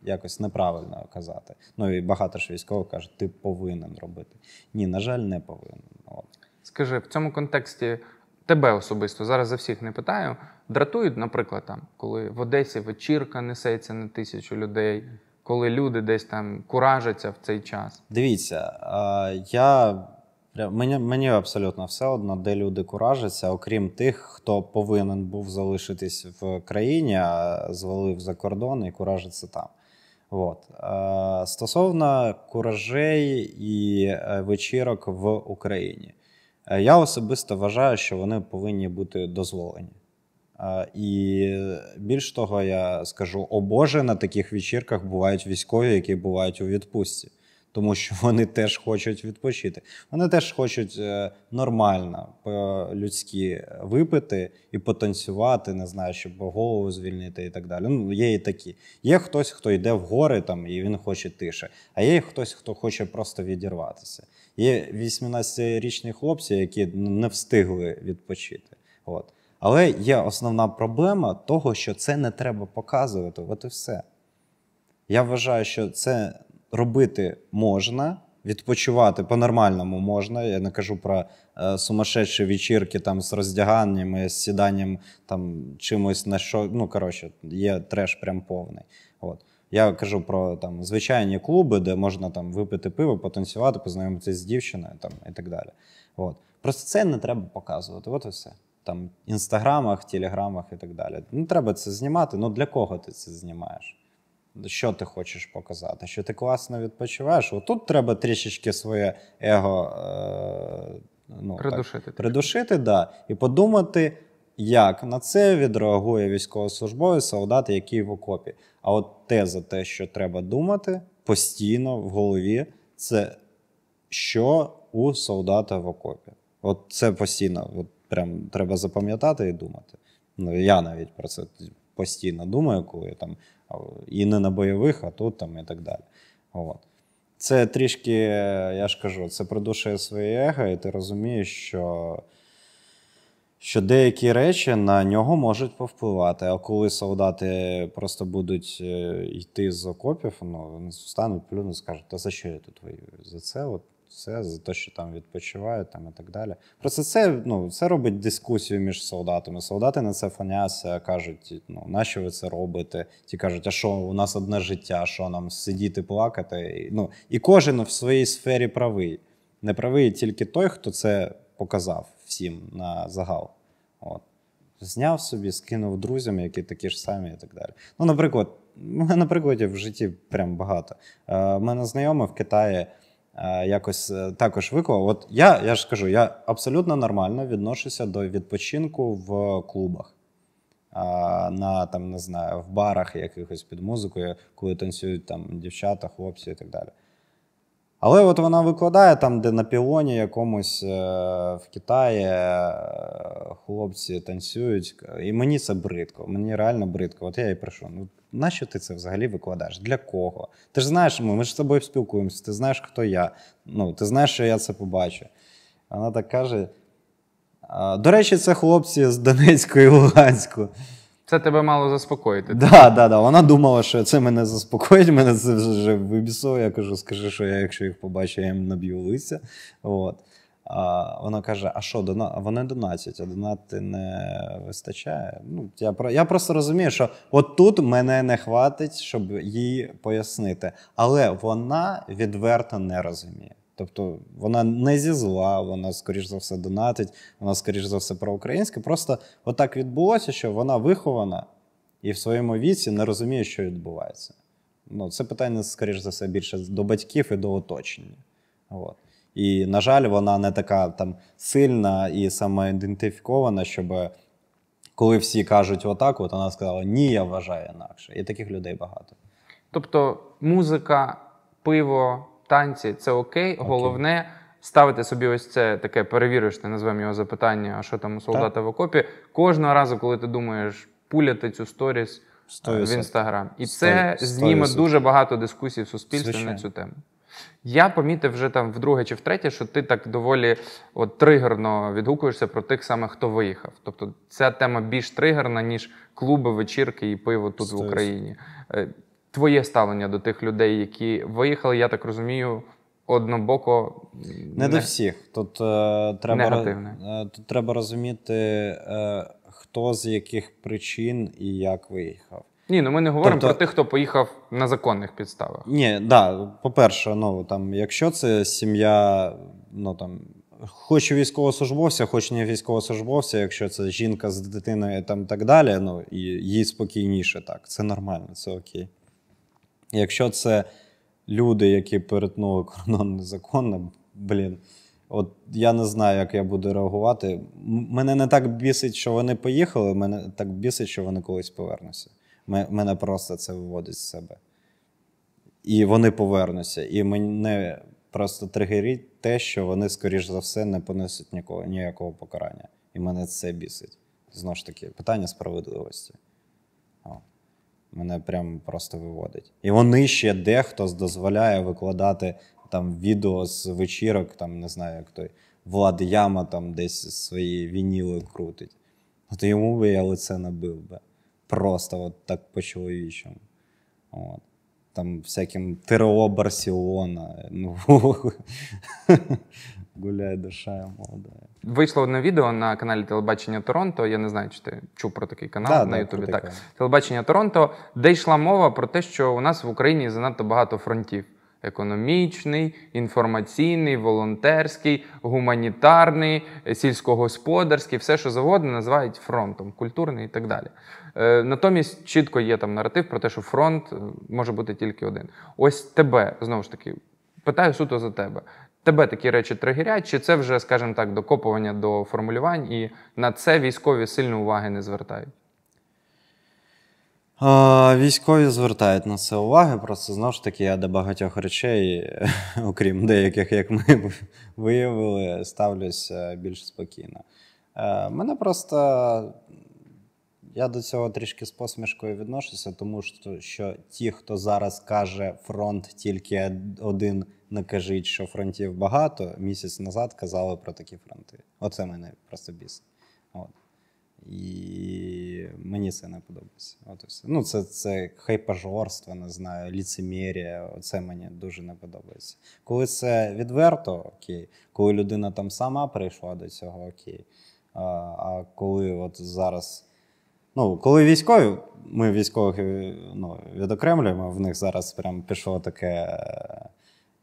якось неправильно казати. Ну і багато ж військових кажуть, ти повинен робити. Ні, на жаль, не повинен. От. Скажи, в цьому контексті тебе особисто зараз за всіх не питаю. Дратують, наприклад, там, коли в Одесі вечірка несеться на тисячу людей, коли люди десь там куражаться в цей час. Дивіться, я мені, мені абсолютно все одно, де люди куражаться, окрім тих, хто повинен був залишитись в країні, а звалив за кордон і куражиться там. От. Е, Стосовно куражей і е, вечірок в Україні, Е, я особисто вважаю, що вони повинні бути дозволені. І більш того, я скажу, о Боже, на таких вечірках бувають військові, які бувають у відпустці, тому що *laughs* вони теж хочуть відпочити. Вони теж хочуть е, нормально, по-людськи випити і потанцювати, не знаю, щоб голову звільнити і так далі. Ну, є і такі. Є хтось, хто йде в гори там, і він хоче тише, а є хтось, хто хоче просто відірватися. Є 18-річні хлопці, які не встигли відпочити. От. Але є основна проблема того, що це не треба показувати. От і все. Я вважаю, що це робити можна, відпочивати по-нормальному можна. Я не кажу про е, сумасшедші вечірки там з роздяганнями, з сіданням там чимось на що. Ну, коротше, є треш прям повний. От. Я кажу про там звичайні клуби, де можна там випити пиво, потанцювати, познайомитися з дівчиною там, і так далі. От. Просто це не треба показувати. От і все. Там інстаграмах, телеграмах і так далі. Не треба це знімати. Ну для кого ти це знімаєш? Що ти хочеш показати? Що ти класно відпочиваєш? Отут треба трішечки своє его е, ну, так, Придушити. придушити, да, і подумати, як на це відреагує військовослужбовець, солдат, який в окопі. А от те за те, що треба думати постійно в голові, це що у солдата в окопі. От це постійно, от прям треба запам'ятати і думати. Ну, я навіть про це постійно думаю, коли там і не на бойових, а тут там і так далі. От. Це трішки, я ж кажу, це придушує своє его, і ти розумієш, що, що деякі речі на нього можуть повпливати. А коли солдати просто будуть е, йти з окопів, ну, вони встануть, плюнуть, скажуть, та за що я тут воюю? За це, от, це, за те, що там відпочивають там, і так далі. Просто це, ну, це робить дискусію між солдатами. Солдати на це фаняться, кажуть, ну, нащо ви це робите? Ті кажуть, а що, у нас одне життя, що нам сидіти, плакати? Ну, і кожен в своїй сфері правий. Не правий тільки той, хто це показав всім на загал. От. Зняв собі, скинув друзям, які такі ж самі і так далі. Ну, наприклад, у мене прикладів в житті прям багато. Е, У мене знайомий в Китаї якось е, також виклав. От я, я ж кажу, я абсолютно нормально відношуся до відпочинку в клубах. На там, не знаю, в барах якихось під музикою, коли танцюють там дівчата, хлопці і так далі. Але от вона викладає там, де на пілоні якомусь е, в Китаї е, хлопці танцюють. І мені це бридко. Мені реально бридко. От я їй прошу, ну нащо ти це взагалі викладаєш? Для кого? Ти ж знаєш, ми, ми ж з тобою спілкуємося, ти знаєш, хто я. Ну, ти знаєш, що я це побачу. Вона так каже. До речі, це хлопці з Донецьку і Луганську. Це тебе мало заспокоїти. Да, да, да. Вона думала, що це мене заспокоїть, мене це вже вибісує. Я кажу, скажи, що я, якщо їх побачу, я їм наб'ю лиця. От. А вона каже: а що, дона... вони донатять, а донати не вистачає. Ну, я, я просто розумію, що от тут мене не хватить, щоб їй пояснити. Але вона відверто не розуміє. Тобто вона не зі зла, вона, скоріш за все, донатить, вона, скоріш за все, проукраїнська. Просто отак відбулося, що вона вихована і в своєму віці не розуміє, що відбувається. Ну, це питання, скоріш за все, більше до батьків і до оточення. От. І, на жаль, вона не така там сильна і самоідентифікована, щоб коли всі кажуть отак, от вона сказала ні, я вважаю інакше. І таких людей багато. Тобто музика, пиво, танці це окей. Головне ставити собі ось це таке перевірочне, назвемо його запитання, що там у солдата в окопі. Кожного разу, коли ти думаєш пуляти цю сторіс Сто е, в інстаграм. І Сто- це сто зніме відсотків. дуже багато дискусій в суспільстві на цю тему. Я помітив вже там вдруге чи втретє, що ти так доволі от, тригерно відгукуєшся про тих самих, хто виїхав. Тобто ця тема більш тригерна, ніж клуби, вечірки і пиво тут в Україні. Е, Твоє ставлення до тих людей, які виїхали, я так розумію, однобоко м, Не до всіх. Тут, е, треба, Негативне. е, тут треба розуміти, е, хто з яких причин і як виїхав. Ні, ну ми не говоримо Тобто- про тих, хто поїхав на законних підставах. Ні, да, по-перше, ну там, якщо це сім'я, ну там. Хоч і військовослужбовця, хоч не військовослужбовця, якщо це жінка з дитиною там так далі, ну і їй спокійніше так. Це нормально, це окей. Якщо це люди, які перетнули кордон незаконно, блін, от я не знаю, як я буду реагувати. Мене не так бісить, що вони поїхали, мене так бісить, що вони колись повернуться. Ме- Мене просто це виводить з себе. І вони повернуться. І мене просто тригерить те, що вони, скоріш за все, не понесуть нікого, ніякого покарання. І мене це бісить. Знову ж таки, питання справедливості. О. Мене прям просто виводить. І вони ще дехто дозволяє викладати там відео з вечірок, там не знаю, як той Влад Яма там десь свої вініли крутить. От йому би я лице набив би. Просто от так по-чоловічому. От. Там всяким ТРО Барселона. *laughs* Ну, гуляє душа молода. Вийшло одне відео на каналі Телебачення Торонто. Я не знаю, чи ти чув про такий канал Да, на Ютубі. Так, телебачення Торонто, де йшла мова про те, що у нас в Україні занадто багато фронтів: економічний, інформаційний, волонтерський, гуманітарний, сільськогосподарський, все, що завгодно, називають фронтом, культурний і так далі. Е, натомість чітко є там наратив про те, що фронт е, може бути тільки один. Ось тебе знову ж таки. Питаю суто за тебе. Тебе такі речі тригерять, чи це вже, скажімо так, докопування до формулювань, і на це військові сильно уваги не звертають? А, військові звертають на це уваги, просто знову ж таки, я до багатьох речей, *laughs* окрім деяких, як ми виявили, ставлюся більш спокійно. Е, Мене просто. Я до цього трішки з посмішкою відношуся, тому що, що ті, хто зараз каже фронт тільки один, не кажіть, що фронтів багато, місяць назад казали про такі фронти. Оце мене просто бісить. От. І мені це не подобається. От і. Ну, це, це хайпажорство, не знаю, ліцемірія. Це мені дуже не подобається. Коли це відверто, окей. Коли людина там сама прийшла до цього, окей. А, а коли от зараз. Ну, коли військові, ми військових е, ну, відокремлюємо, в них зараз прям пішло таке,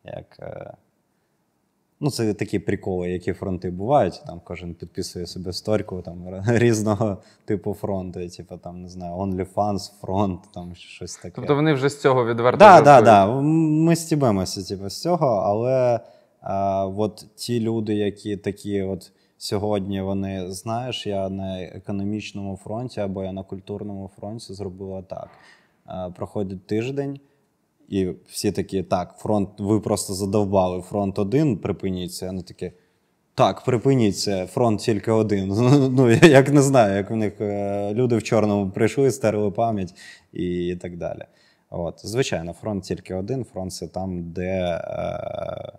як. е, Ну, це такі приколи, які фронти бувають. Там кожен підписує собі сторіку там *laughs* різного типу фронту, типу там, не знаю, OnlyFans, фронт, там щось таке. Тобто вони вже з цього відверто Так, да, да. Ми стібемося типу, з цього, але а, от ті люди, які такі, от сьогодні вони, знаєш, я на економічному фронті або я на культурному фронті зробила так. А, проходить тиждень, і всі такі, так, фронт, ви просто задовбали, фронт один, припиніться. Вони такі. Так, припиніться, фронт тільки один. *laughs* Ну, я як не знаю, як у них е, люди в чорному прийшли, стерли пам'ять і так далі. От. Звичайно, фронт тільки один. Фронт це там, де, е,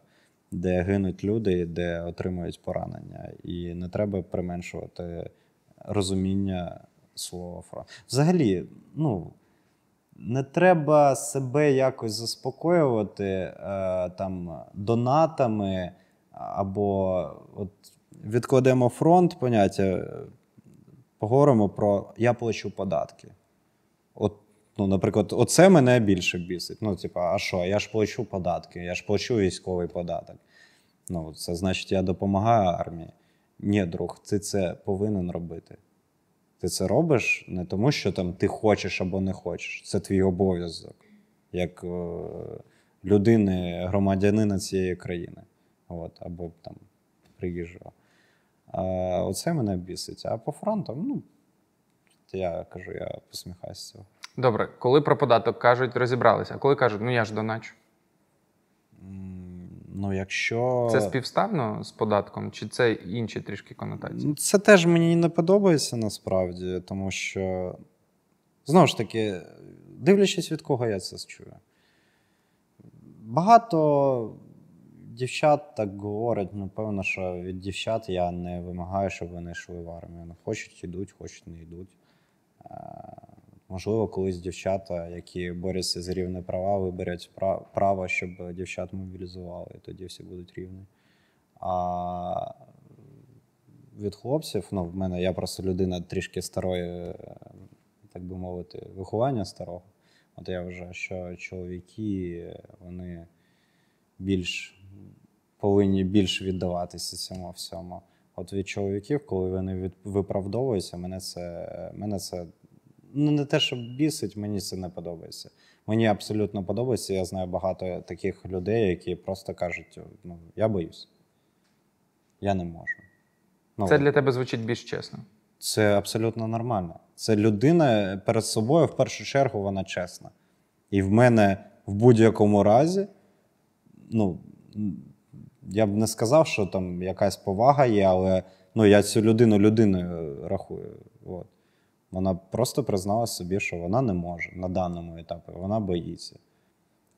де гинуть люди, де отримують поранення. І не треба применшувати розуміння слова фронт. Взагалі, ну. Не треба себе якось заспокоювати е, там донатами або от відкладемо фронт поняття, е, поговоримо про я плачу податки. От, ну, наприклад, оце мене більше бісить. Ну, типа, а що? Я ж плачу податки, я ж плачу військовий податок. Ну, це значить, я допомагаю армії. Ні, друг, ти це повинен робити. Ти це робиш не тому, що там ти хочеш або не хочеш. Це твій обов'язок як е, людини, громадянина цієї країни. от, або там приїжджого. А, оце мене бісить. А по фронтам, ну, я кажу, я посміхаюся з цього. Добре, коли про податок кажуть, розібралися, а коли кажуть, ну я ж доначу. Ну, якщо... Це співставно з податком, чи це інші трішки конотації? Ну, Це теж мені не подобається насправді, тому що, знову ж таки, дивлячись від кого я це чую. Багато дівчат так говорять, ну, певно, що від дівчат я не вимагаю, щоб вони йшли в армію. Ну, хочуть йдуть, хочуть не йдуть. Можливо, колись дівчата, які борються за рівні права, виберуть право, щоб дівчат мобілізували, і тоді всі будуть рівні. А від хлопців, ну, в мене я просто людина трішки старої, так би мовити, виховання старого. От я вважаю, що чоловіки вони більш повинні більш віддаватися цьому всьому. От від чоловіків, коли вони виправдовуються, мене це, мене це ну, не те, що бісить, мені це не подобається. Мені абсолютно подобається. Я знаю багато таких людей, які просто кажуть: ну, я боюсь, я не можу. Ну, Це для тебе звучить більш чесно. це абсолютно нормально. Це людина перед собою, в першу чергу, вона чесна. І в мене в будь-якому разі, ну, я б не сказав, що там якась повага є, але ну, я цю людину людиною рахую. От. Вона просто признала собі, що вона не може на даному етапі, вона боїться.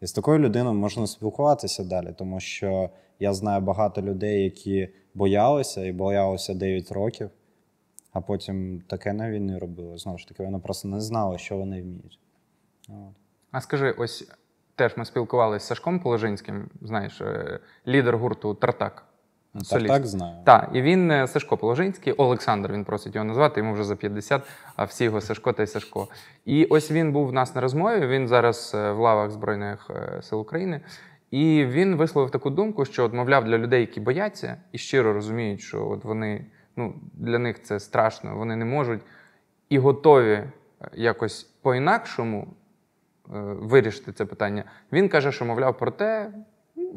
І з такою людиною можна спілкуватися далі, тому що я знаю багато людей, які боялися і боялися 9 років, а потім таке на війні робили. Знову ж таки, вони просто не знали, що вони вміють. От. А скажи, ось теж ми спілкувалися з Сашком Положинським, знаєш, е, лідер гурту Тартак. Ну, Так, так знаю. Так, і він е, Сашко Положинський, Олександр, він просить його назвати, йому вже за 50, а всі його Сашко та й Сашко. І ось він був в нас на розмові. Він зараз е, в лавах Збройних е, сил України. І він висловив таку думку, що, от, мовляв, для людей, які бояться і щиро розуміють, що от вони ну, для них це страшно, вони не можуть і готові якось по-інакшому е, вирішити це питання. Він каже, що мовляв про те,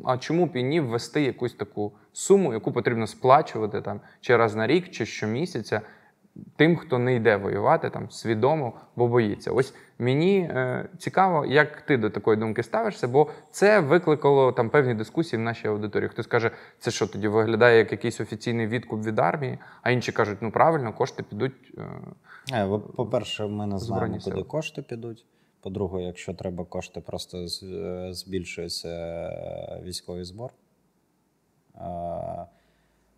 а чому б і ні ввести якусь таку суму, яку потрібно сплачувати там чи раз на рік, чи щомісяця тим, хто не йде воювати там свідомо, бо боїться. Ось мені е, цікаво, як ти до такої думки ставишся, бо це викликало там певні дискусії в нашій аудиторії. Хтось каже, це що тоді виглядає як якийсь офіційний відкуп від армії, а інші кажуть, ну правильно, кошти підуть. Е, Е, По-перше, ми не знаємо, куди сили. кошти підуть. По-друге, якщо треба кошти, просто е, збільшується е, військовий збор.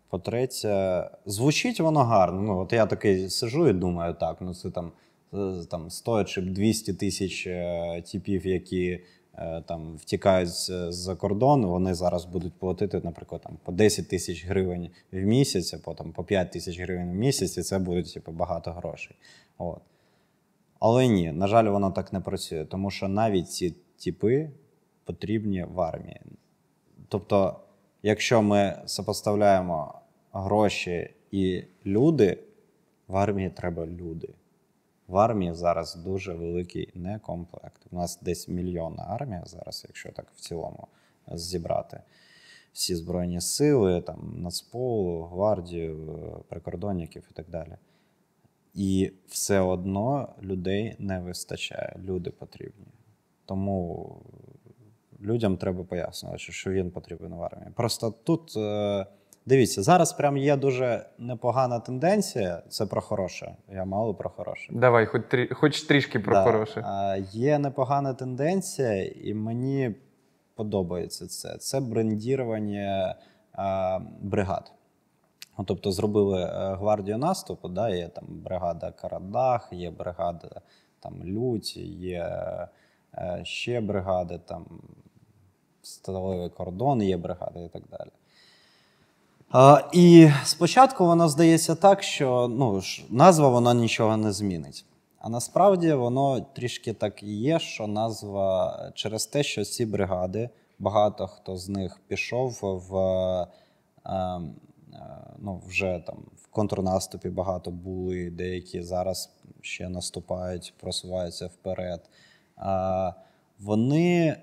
По-третє, звучить воно гарно. Ну, от я такий сижу і думаю, так, ну це там, е, там 100 чи 200 тисяч типів, які там втікають з-за кордону, вони зараз будуть платити, наприклад, там, по 10 тисяч гривень в місяць, а потім по 5 тисяч гривень в місяць, і це буде типу, багато грошей. От. Але ні, на жаль, воно так не працює, тому що навіть ці типи потрібні в армії. Тобто, якщо ми сопоставляємо гроші і люди, в армії треба люди. В армії зараз дуже великий некомплект. У нас десь мільйонна армія зараз, якщо так в цілому зібрати всі збройні сили, там, Нацполу, гвардію, е, прикордонників і так далі. І все одно людей не вистачає, люди потрібні. Тому людям треба пояснювати, що він потрібен в армії. Просто тут, е, дивіться, зараз прям є дуже непогана тенденція. Це про хороше. Я мало про хороше. давай, хоч, трі, хоч трішки про Да. хороше. А, Є непогана тенденція, і мені подобається це. Це брендірування а, бригад. Ну, Тобто зробили е, гвардію наступу, да, є там бригада Карадах, є бригада там, Лють, є е, ще бригади, там Сталевий кордон, є бригади і так далі. А, і спочатку воно здається так, що ну, назва вона нічого не змінить. А насправді воно трішки так і є, що назва через те, що ці бригади, багато хто з них пішов в е, е, ну, вже там в контрнаступі багато були, деякі зараз ще наступають, просуваються вперед. А, вони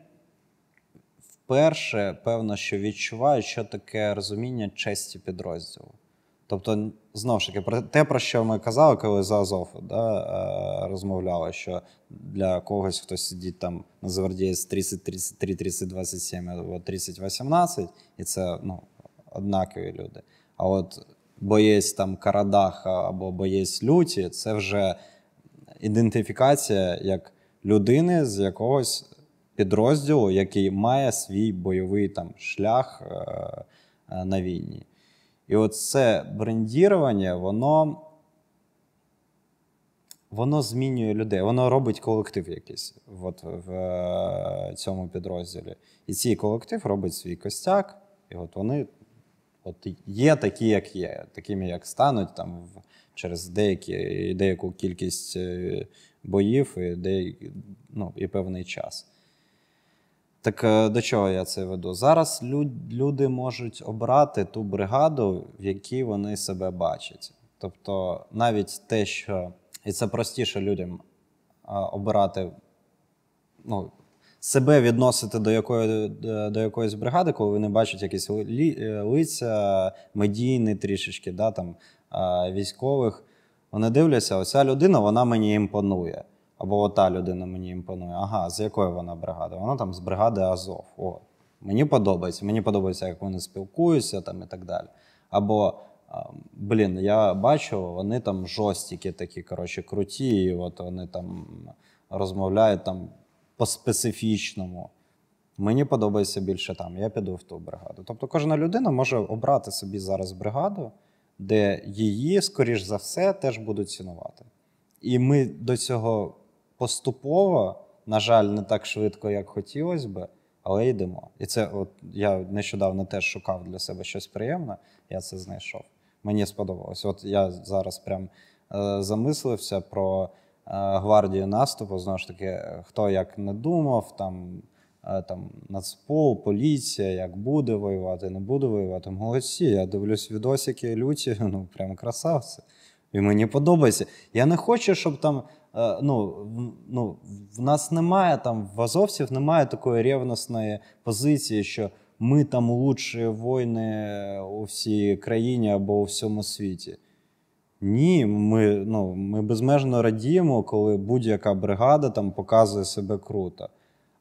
вперше, певно, що відчувають, що таке розуміння честі підрозділу. Тобто, знову ж таки, про те, про що ми казали, коли за Азов да, е, розмовляли, що для когось хтось сидить там на Звердієць 30, 33, 30, 27 або 30, 18, і це ну, однакові люди. А от боєць там Карадаха або боєць люті це вже ідентифікація як людини з якогось підрозділу, який має свій бойовий там шлях е, е, на війні. І от це брендірування, воно воно змінює людей, воно робить колектив якийсь от, в е, цьому підрозділі. І цей колектив робить свій костяк, і от вони от є такі, як є, такими, як стануть там через деякі, деяку кількість е, боїв і, деякі, ну, і певний час. Так е, до чого я це веду? Зараз люди можуть обрати ту бригаду, в якій вони себе бачать. Тобто, навіть те, що і це простіше людям обирати, ну, себе відносити до якої, до якоїсь бригади, коли вони бачать якісь е, лиця, медійні трішечки, да, там, військових. Вони дивляться, оця людина вона мені імпонує. Або ота людина мені імпонує. Ага, з якої вона бригади? Вона там з бригади Азов. О, Мені подобається. Мені подобається, як вони спілкуються там і так далі. Або, блін, я бачу, вони там жорсткі такі, коротше, круті, і от вони там розмовляють там по-специфічному. Мені подобається більше там, я піду в ту бригаду. Тобто кожна людина може обрати собі зараз бригаду, де її, скоріш за все, теж будуть цінувати. І ми до цього поступово, на жаль, не так швидко, як хотілося би, але йдемо. І це от я нещодавно теж шукав для себе щось приємне, я це знайшов. Мені сподобалось. От я зараз прям е, замислився про гвардію наступу. Знову ж таки, хто як не думав, там е, там Нацпол, поліція, як буде воювати, не буде воювати. Молодці, я дивлюсь відосики люті, *laughs* ну прям красавці. І мені подобається. Я не хочу, щоб там Е, ну, ну, в нас немає там, в азовців немає такої ревностної позиції, що ми там лучші воїни у всій країні або у всьому світі. Ні, ми ну, ми безмежно радіємо, коли будь-яка бригада там показує себе круто.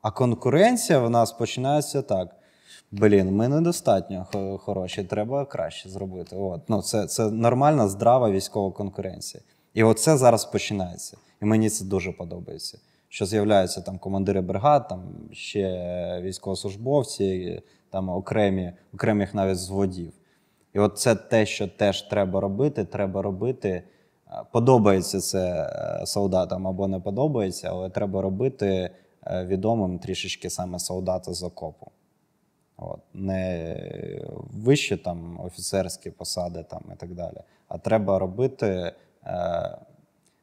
А конкуренція в нас починається так. Блін, ми недостатньо хороші, треба краще зробити. От. Ну, Це це нормальна, здрава військова конкуренція. І оце зараз починається. І мені це дуже подобається. Що з'являються там командири бригад, там ще військовослужбовці, там окремі, окремих навіть зводів. І от це те, що теж треба робити. Треба робити. Подобається це е, солдатам або не подобається, але треба робити е, відомим трішечки саме солдата з окопу. От. Не вищі там офіцерські посади там, і так далі. А треба робити. Е,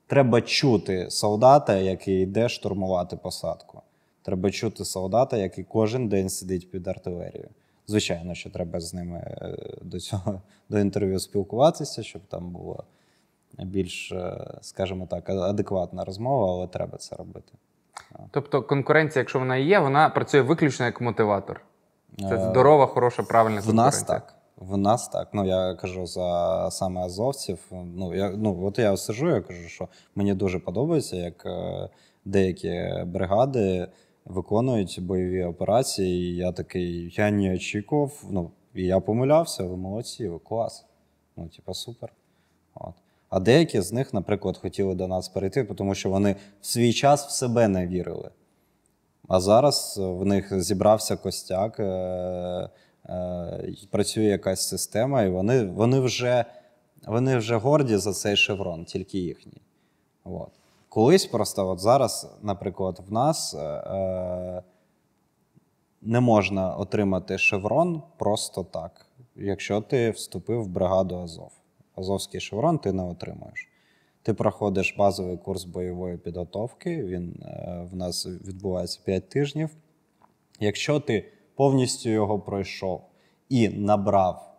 Треба чути солдата, який йде штурмувати посадку. Треба чути солдата, який кожен день сидить під артилерією. Звичайно, що треба з ними е, до цього *laughs* до інтерв'ю спілкуватися, щоб там була більш, е, скажімо так, адекватна розмова, але треба це робити. Тобто конкуренція, якщо вона є, вона працює виключно як мотиватор. Це е, здорова, хороша, правильна конкуренція. В нас так. В нас так. Ну я кажу за саме азовців. Ну я ну от я сижу, я кажу, що мені дуже подобається, як деякі бригади виконують бойові операції. і Я такий, я не очікував. Ну і я помилявся, ви молодці, ви клас. Ну, типа, супер. От. А деякі з них, наприклад, хотіли до нас перейти, тому що вони в свій час в себе не вірили. А зараз в них зібрався костяк. Е, Е, працює якась система, і вони вони, вже вони вже горді за цей шеврон, тільки їхній. От. Колись просто от зараз, наприклад, в нас е, не можна отримати шеврон просто так, якщо ти вступив в бригаду Азов. Азовський шеврон ти не отримуєш. Ти проходиш базовий курс бойової підготовки, він е, в нас відбувається 5 тижнів. Якщо ти повністю його пройшов і набрав е,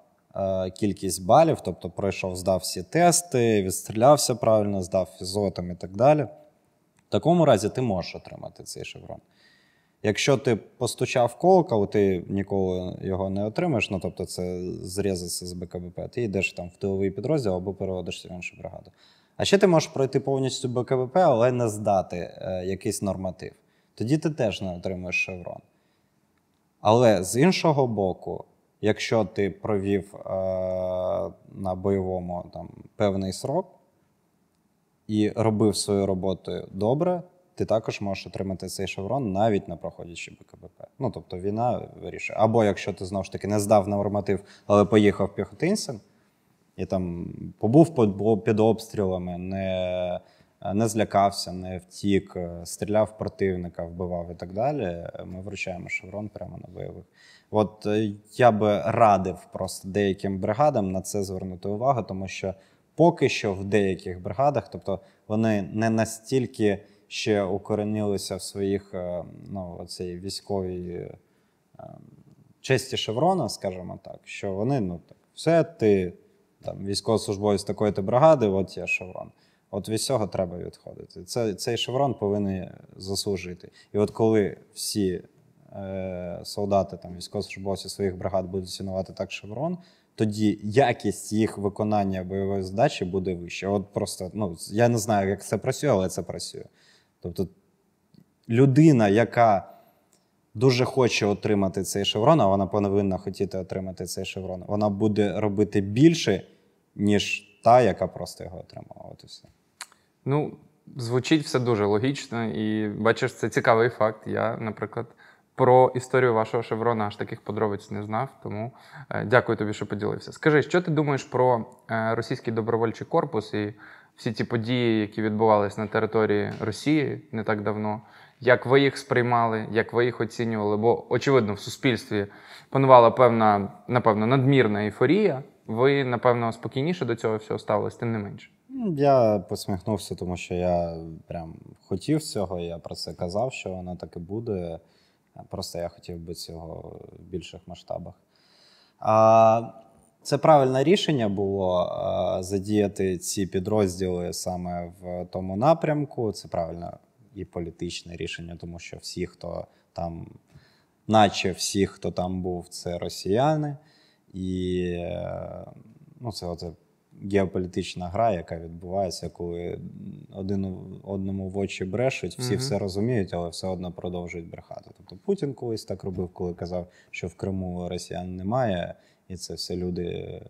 кількість балів, тобто пройшов, здав всі тести, відстрілявся правильно, здав фізотом і так далі. В такому разі ти можеш отримати цей шеврон. Якщо ти постучав колокол, ти ніколи його не отримаєш. Ну тобто, це зрізатися з БКБП. Ти йдеш там в тиловий підрозділ або переводишся в іншу бригаду. А ще ти можеш пройти повністю БКБП, але не здати е, якийсь норматив. Тоді ти теж не отримуєш шеврон. Але з іншого боку, якщо ти провів е, на бойовому там, певний срок і робив свою роботу добре, ти також можеш отримати цей шеврон навіть не проходячи БКБП. Ну тобто війна вирішує. Або якщо ти знову ж таки не здав норматив, але поїхав піхотинцем і там побув під- обстрілами, не, не злякався, не втік, стріляв противника, вбивав і так далі. Ми вручаємо шеврон прямо на бойових. От е, я би радив просто деяким бригадам на це звернути увагу, тому що поки що в деяких бригадах, тобто вони не настільки ще укоренилися в своїх е, ну, оцій військовій е, честі шеврона, скажімо так, що вони, ну так, все, ти там військовослужбовець такої-то бригади, от є шеврон. От від цього треба відходити. Це, цей шеврон повинен заслужити. І от коли всі солдати, там, військовослужбовці своїх бригад будуть цінувати так шеврон, тоді якість їх виконання бойової задачі буде вища. От просто, ну, я не знаю, як це працює, але це працює. Тобто людина, яка дуже хоче отримати цей шеврон, а вона повинна хотіти отримати цей шеврон, вона буде робити більше, ніж та, яка просто його отримала. От і все. Ну, звучить все дуже логічно, і бачиш, це цікавий факт. Я, наприклад, про історію вашого шеврона аж таких подробиць не знав. Тому е, дякую тобі, що поділився. Скажи, що ти думаєш про е, російський добровольчий корпус і всі ті події, які відбувалися на території Росії не так давно? Як ви їх сприймали, як ви їх оцінювали? Бо, очевидно, в суспільстві панувала певна, напевно, надмірна ейфорія. Ви, напевно, спокійніше до цього всього ставились, тим не менше. Ну, Я посміхнувся, тому що я прям хотів цього, я про це казав, що воно так і буде. Просто я хотів би цього в більших масштабах. Це правильне рішення було задіяти ці підрозділи саме в тому напрямку. Це правильне і політичне рішення, тому що всі, хто там, наче всі, хто там був, це росіяни. І е, ну, це оце геополітична гра, яка відбувається, коли один одному в очі брешуть, всі Мгм. все розуміють, але все одно продовжують брехати. Тобто Путін колись так робив, коли казав, що в Криму росіян немає, і це все люди, е,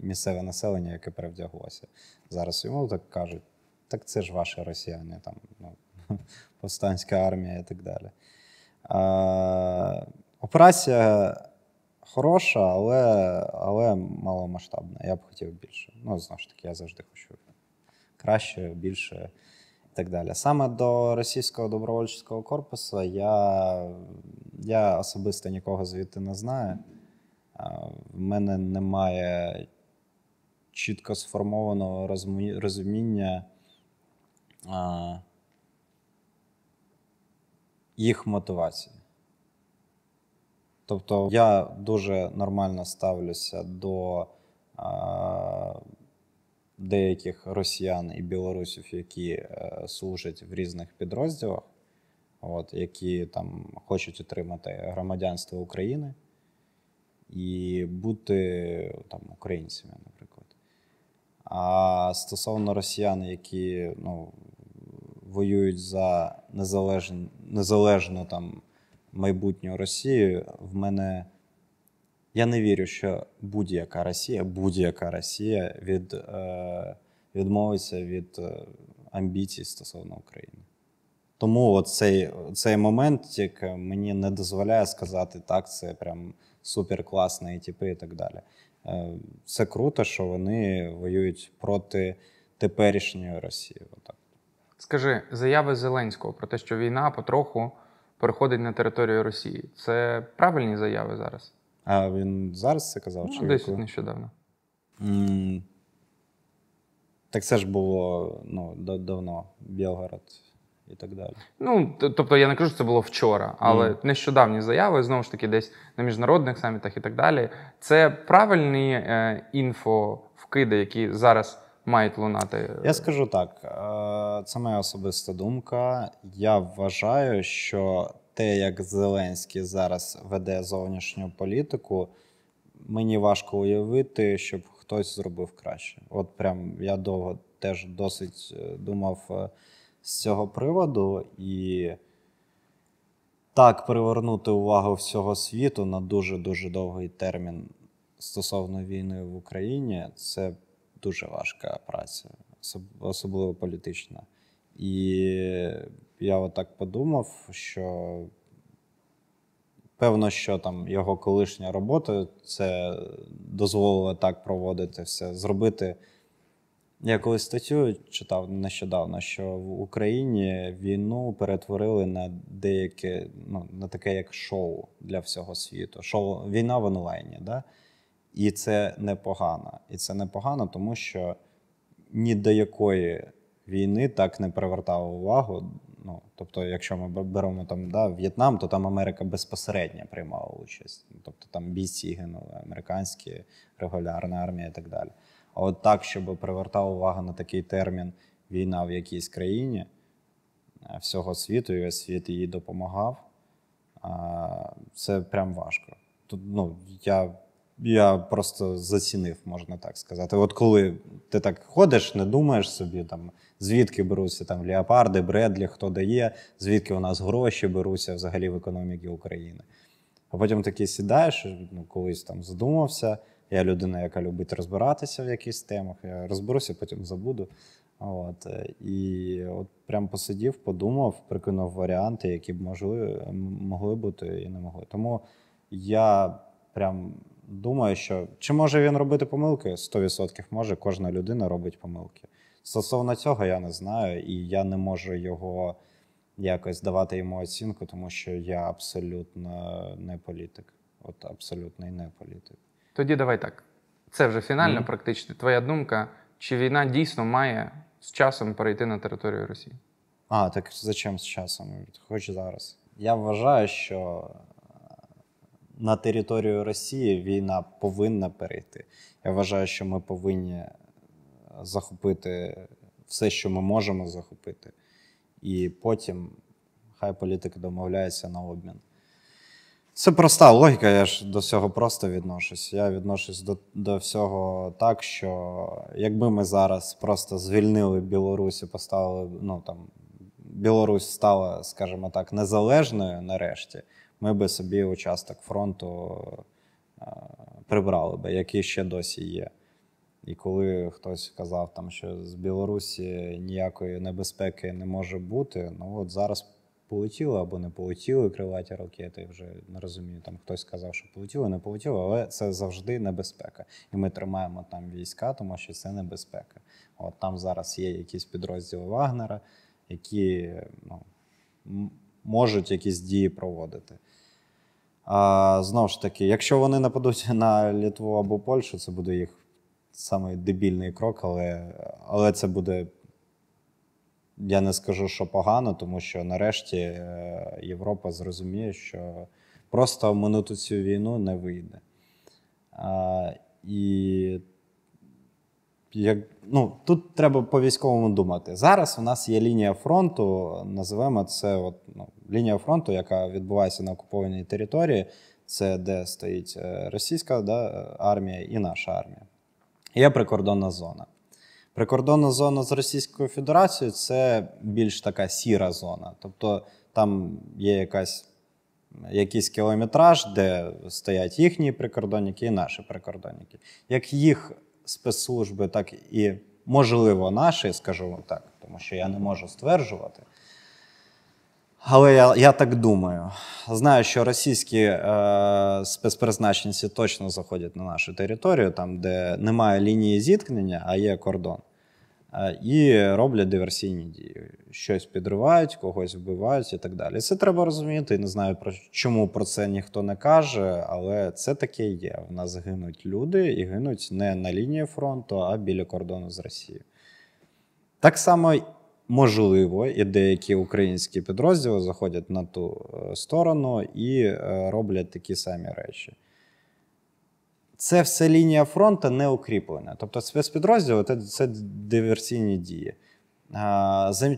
місцеве населення, яке перевдяглося. Зараз йому так кажуть: так це ж ваші росіяни, там ну, *laughs* повстанська армія і так далі. А, операція хороша, але, але маломасштабна. Я б хотів більше. Ну, знову ж таки, я завжди хочу краще, більше і так далі. Саме до російського добровольчого корпусу я, я особисто нікого звідти не знаю. В мене немає чітко сформованого розуміння їх мотивації. Тобто я дуже нормально ставлюся до а, деяких росіян і білорусів, які е, служать в різних підрозділах, от, які там хочуть отримати громадянство України і бути там українцями, наприклад. А стосовно росіян, які ну, воюють за незалежну, незалежну там майбутню Росію, в мене я не вірю, що будь-яка Росія, будь-яка Росія від, е, відмовиться від е, амбіцій стосовно України. Тому цей, цей момент тільки мені не дозволяє сказати, так, це прям супер класні типи і так далі. Е, Це круто, що вони воюють проти теперішньої Росії. Отак. Скажи, заяви Зеленського про те, що війна потроху переходить на територію Росії. Це правильні заяви зараз? А він зараз це казав? Ну, чи десь коли? нещодавно. М, Так це ж було ну, давно, Білгород і так далі. Ну, тобто я не кажу, що це було вчора, але Мгм. нещодавні заяви, знову ж таки, десь на міжнародних самітах і так далі. Це правильні е, інфовкиди, які зараз мають лунати. Я скажу так: е, це моя особиста думка. Я вважаю, що те, як Зеленський зараз веде зовнішню політику, мені важко уявити, щоб хтось зробив краще. От прям я довго теж досить е, думав е, з цього приводу, і так привернути увагу всього світу на дуже-дуже довгий термін стосовно війни в Україні це дуже важка праця, особливо політична. І я отак подумав, що певно, що там його колишня робота це дозволило так проводити все, зробити. Я колись статтю читав нещодавно, що в Україні війну перетворили на деяке, ну, на таке як шоу для всього світу. Шоу війна в онлайні. Да? І це непогано. І це непогано, тому що ні до якої війни так не привертала увагу. Ну, тобто, якщо ми беремо там да, В'єтнам, то там Америка безпосередньо приймала участь. Тобто там бійці гинули, американські, регулярна армія і так далі. А от так, щоб привертала увагу на такий термін війна в якійсь країні е, всього світу, і весь світ їй допомагав, це прям важко. Тут, ну, я, я просто зацінив, можна так сказати. От коли ти так ходиш, не думаєш собі, там, звідки беруться там леопарди, Бредлі, хто дає, звідки у нас гроші беруться взагалі в економіки України. А потім такий сідаєш, ну, колись там задумався. Я людина, яка любить розбиратися в якихось темах. Я розберуся, потім забуду. От. е, І от прям посидів, подумав, прикинув варіанти, які б могли, могли бути і не могли. Тому я прям думаю, що чи може він робити помилки? 100% може, кожна людина робить помилки. Стосовно цього я не знаю, і я не можу його якось давати йому оцінку, тому що я абсолютно не політик. От абсолютно не політик. Тоді давай так. Це вже фінально, Мгм. практично. Твоя думка, чи війна дійсно має з часом перейти на територію Росії? А, так зачем з часом? Хоч зараз. Я вважаю, що на територію Росії війна повинна перейти. Я вважаю, що ми повинні захопити все, що ми можемо захопити, і потім хай політики домовляються на обмін. Це проста логіка, я ж до всього просто відношусь. Я відношусь до, до всього так, що якби ми зараз просто звільнили Білорусь і поставили, ну там Білорусь стала, скажімо так, незалежною нарешті, ми би собі участок фронту е, прибрали би, який ще досі є. І коли хтось казав, там, що з Білорусі ніякої небезпеки не може бути, ну от зараз полетіли або не полетіли крилаті ракети, вже не розумію. Там хтось сказав, що полетіли, не полетіли, але це завжди небезпека. І ми тримаємо там війська, тому що це небезпека. От там зараз є якісь підрозділи Вагнера, які ну, можуть якісь дії проводити. А, знову ж таки, якщо вони нападуть на Литву або Польщу, це буде їх самий дебільний крок, але, але це буде. Я не скажу, що погано, тому що нарешті е, Європа зрозуміє, що просто минути цю війну не вийде. І як, ну, тут треба по військовому думати. Зараз у нас є лінія фронту, називаємо це от, ну, лінія фронту, яка відбувається на окупованій території. Це де стоїть е, російська да, армія і наша армія. Є прикордонна зона. Прикордонна зона з Російською Федерацією це більш така сіра зона. Тобто там є якась, якийсь кілометраж, де стоять їхні прикордонники і наші прикордонники. Як їх спецслужби, так і, можливо, наші, скажу вам так, тому що я не можу стверджувати. Але я, я так думаю. Знаю, що російські е, спецпризначенці точно заходять на нашу територію, там, де немає лінії зіткнення, а є кордон. І роблять диверсійні дії. Щось підривають, когось вбивають і так далі. Це треба розуміти. Не знаю, про чому про це ніхто не каже, але це таке є. В нас гинуть люди і гинуть не на лінії фронту, а біля кордону з Росією. Так само можливо, і деякі українські підрозділи заходять на ту е, сторону і е, роблять такі самі речі. Це все лінія фронту не укріплена. Тобто спецпідрозділи це, це диверсійні дії.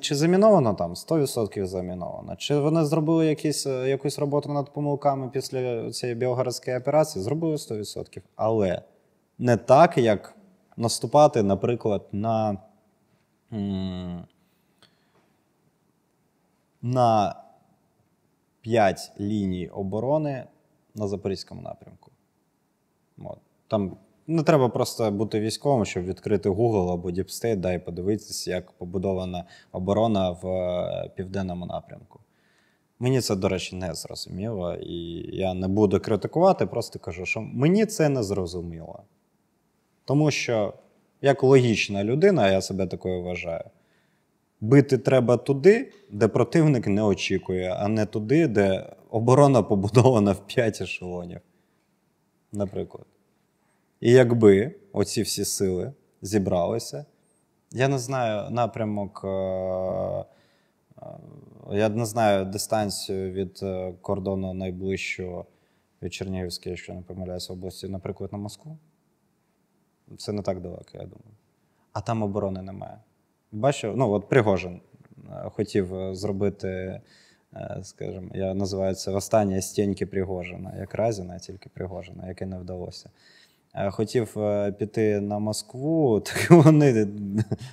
Чи заміновано там 100% заміновано? Чи вони зробили якісь, е, якусь роботу над помилками після цієї білгородської операції? Зробили 100%. Але не так, як наступати, наприклад, на, на 5 ліній оборони на Запорізькому напрямку. От. Там не треба просто бути військовим, щоб відкрити Google або Deep State, да, і подивитися, як побудована оборона в е, південному напрямку. Мені це, до речі, не зрозуміло, і я не буду критикувати, просто кажу, що мені це не зрозуміло. Тому що, як логічна людина, я себе такою вважаю, бити треба туди, де противник не очікує, а не туди, де оборона побудована в 5 ешелонів. Наприклад. І якби оці всі сили зібралися, я не знаю напрямок, е, е, я не знаю дистанцію від е, кордону найближчого від Чернігівської, якщо не помиляюся, області, наприклад, на Москву. Це не так далеко, я думаю. А там оборони немає. Бачив, ну от Пригожин хотів зробити, скажімо, я називаю це останнє стіньки Пригожина, як Разіна, тільки Пригожина, яке не вдалося. Е, Хотів е, піти на Москву, *laughs* так вони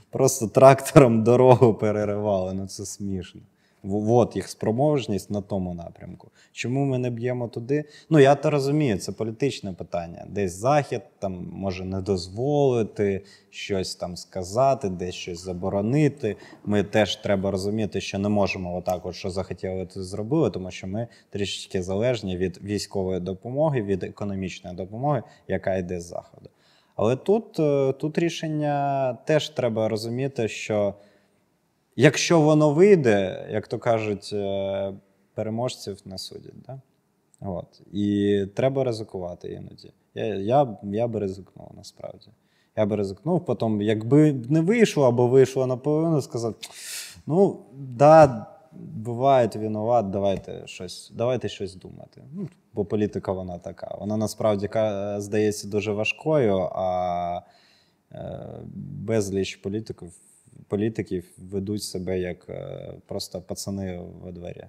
просто трактором дорогу переривали. Ну це смішно. От їх спроможність на тому напрямку. Чому ми не б'ємо туди? Ну я то розумію, це політичне питання. Десь захід там може не дозволити щось там сказати, десь щось заборонити. Ми теж треба розуміти, що не можемо отак, от що захотіли, то зробили, тому що ми трішечки залежні від військової допомоги, від економічної допомоги, яка йде з заходу. Але тут, е, тут рішення теж треба розуміти, що якщо воно вийде, як то кажуть, е, переможців не судять. Да? От. І треба ризикувати іноді. Я, я, я би ризикнув насправді. Я би ризикнув, потім, якби не вийшло або вийшло наполовину, сказав: ну, да, буває винуват, давайте щось, давайте щось думати. Ну, бо політика вона така. Вона насправді здається дуже важкою, а е, безліч політиків, політиків ведуть себе як е, просто пацани во дворі.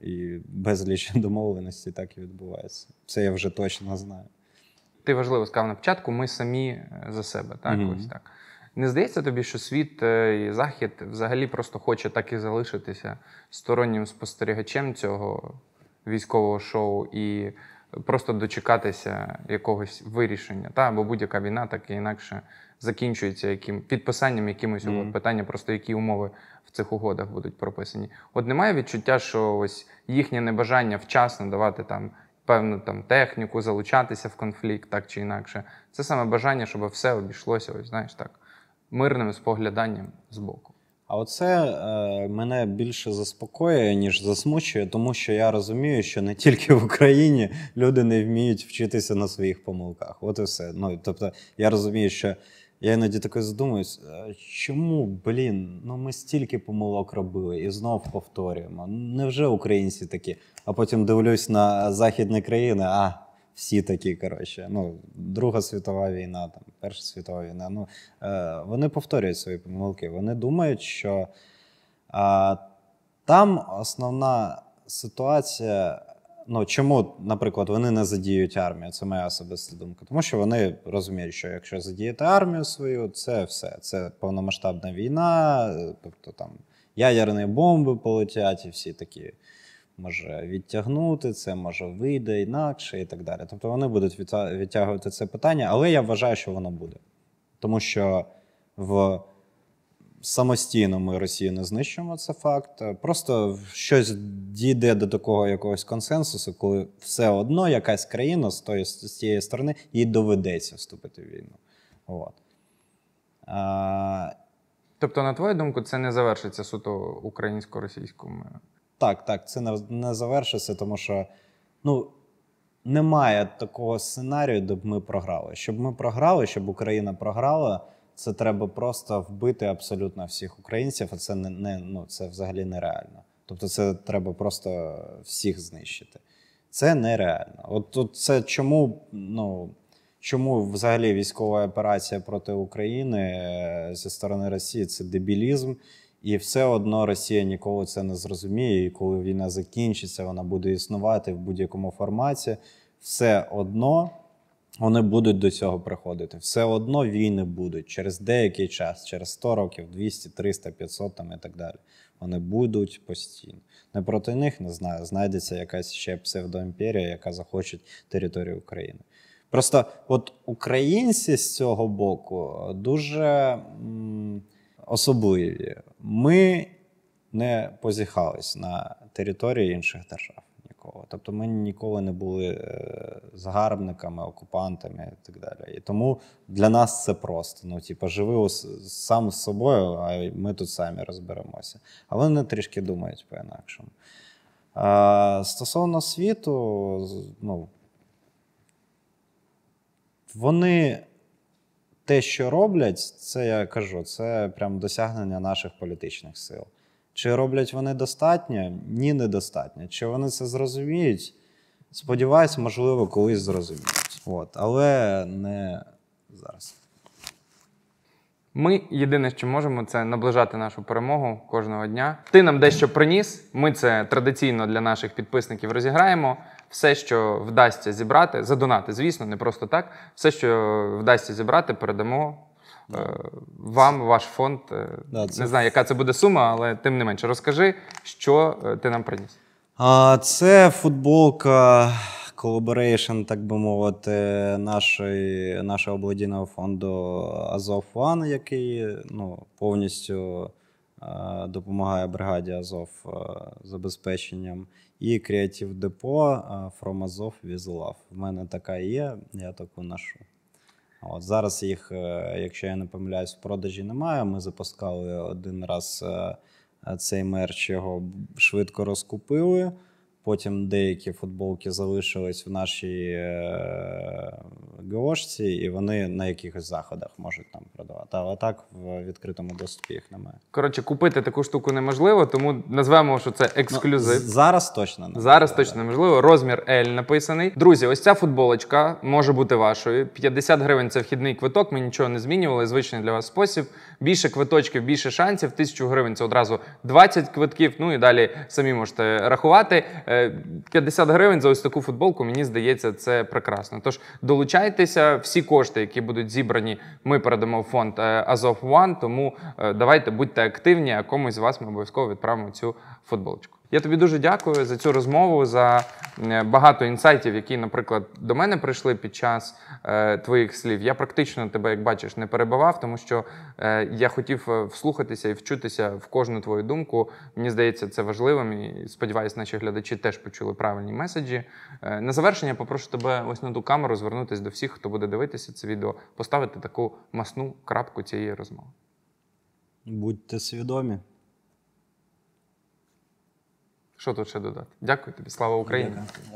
І безліч *laughs* домовленостей так і відбувається. Це я вже точно знаю. Ти важливо сказав на початку, ми самі е, за себе. Так, Мгм. ось так. Не здається тобі, що світ е, і захід взагалі просто хоче так і залишитися стороннім спостерігачем цього військового шоу і просто дочекатися якогось вирішення. Та, бо будь-яка війна так і інакше закінчується яким підписанням якимось угод. Питання просто які умови в цих угодах будуть прописані. От немає відчуття, що ось їхнє небажання вчасно давати там певну там техніку, залучатися в конфлікт, так чи інакше. Це саме бажання, щоб все обійшлося, ось знаєш так, мирним спогляданням з боку. А оце е, мене більше заспокоює, ніж засмучує, тому що я розумію, що не тільки в Україні люди не вміють вчитися на своїх помилках. От і все. Ну, тобто, я розумію, що я іноді таке задумуюсь, е, чому, блін, ну ми стільки помилок робили і знов повторюємо. Невже українці такі? А потім дивлюсь на західні країни, а всі такі, коротше. Ну, Друга світова війна, там, Перша світова війна. Ну, е, вони повторюють свої помилки. Вони думають, що а, там основна ситуація. Ну, чому, наприклад, вони не задіють армію? Це моя особиста думка. Тому що вони розуміють, що якщо задіяти армію свою, це все. Це повномасштабна війна, тобто там ядерні бомби полетять, і всі такі може відтягнути, це може вийде інакше і так далі. Тобто вони будуть відтягувати це питання, але я вважаю, що воно буде. Тому що в самостійно ми Росію не знищимо, це факт. Просто щось дійде до такого якогось консенсусу, коли все одно якась країна з тої з тієї сторони їй доведеться вступити в війну. От. А, Тобто, на твою думку, це не завершиться суто українсько-російською? Так, так, це не, не завершиться, тому що ну, немає такого сценарію, де б ми програли. Щоб ми програли, щоб Україна програла, це треба просто вбити абсолютно всіх українців, а це не, не ну, це взагалі нереально. Тобто, це треба просто всіх знищити. Це нереально. От, от це чому, ну, чому взагалі військова операція проти України е, зі сторони Росії це дебілізм. І все одно Росія ніколи це не зрозуміє. І коли війна закінчиться, вона буде існувати в будь-якому форматі. Все одно вони будуть до цього приходити. Все одно війни будуть через деякий час, через 100 років, 200, 300, 500 там і так далі. Вони будуть постійно. Не проти них не знаю. Знайдеться якась ще псевдоімперія, яка захоче територію України. Просто от українці з цього боку дуже м, особливі. Ми не позіхались на території інших держав ніколи. Тобто ми ніколи не були е, загарбниками, окупантами і так далі. І тому для нас це просто. Ну, типу, живи сам з собою, а ми тут самі розберемося. А вони трішки думають по-інакшому. Стосовно світу, ну, вони те, що роблять, це я кажу, це прям досягнення наших політичних сил. Чи роблять вони достатньо? Ні, недостатньо. Чи вони це зрозуміють? Сподіваюсь, можливо, колись зрозуміють. От, але не зараз. Ми єдине, що можемо, це наближати нашу перемогу кожного дня. Ти нам дещо приніс. Ми це традиційно для наших підписників розіграємо. Все, що вдасться зібрати, задонати, звісно, не просто так. Все, що вдасться зібрати, передамо вам, ваш фонд. Е, Да, це- Не знаю, яка це буде сума, але тим не менше, розкажи, що е, ти нам приніс. А, це футболка collaboration, так би мовити, нашої, нашого благодійного фонду Азов One, який ну, повністю е, допомагає бригаді Азов е, забезпеченням. І Creative Depot е, From Azov with Love. В мене така є, я таку ношу. От зараз їх, е, якщо я не помиляюсь, в продажі немає. Ми запускали один раз е, е, цей мерч, його швидко розкупили. Потім деякі футболки залишились в нашій е, ГОшці, і вони на якихось заходах можуть там продавати. Але так в відкритому доступі їх немає. Коротше, купити таку штуку неможливо, тому назвемо, що це Ну, ексклюзив. з- зараз точно немає. Зараз Да, точно неможливо. Розмір L написаний. Друзі, ось ця футболочка може бути вашою. 50 гривень це вхідний квиток. Ми нічого не змінювали. Звичний для вас спосіб. Більше квиточків, більше шансів. Тисячу гривень це одразу 20 квитків. Ну і далі самі можете рахувати. Е, 50 гривень за ось таку футболку. Мені здається, це прекрасно. Тож долучайтеся. Всі кошти, які будуть зібрані, ми передамо в фонд е, Азов One. Тому е, давайте будьте активні. А комусь з вас ми обов'язково відправимо цю футболочку. Я тобі дуже дякую за цю розмову, за е, багато інсайтів, які, наприклад, до мене прийшли під час е, твоїх слів. Я практично тебе, як бачиш, не перебивав, тому що е, я хотів е, вслухатися і вчутися в кожну твою думку. Мені здається, це важливим. І сподіваюся, наші глядачі теж почули правильні меседжі. Е, на завершення попрошу тебе ось на ту камеру звернутися до всіх, хто буде дивитися це відео, поставити таку масну крапку цієї розмови. Будьте свідомі. Що тут ще додати? Дякую тобі, слава Україні! Дякую.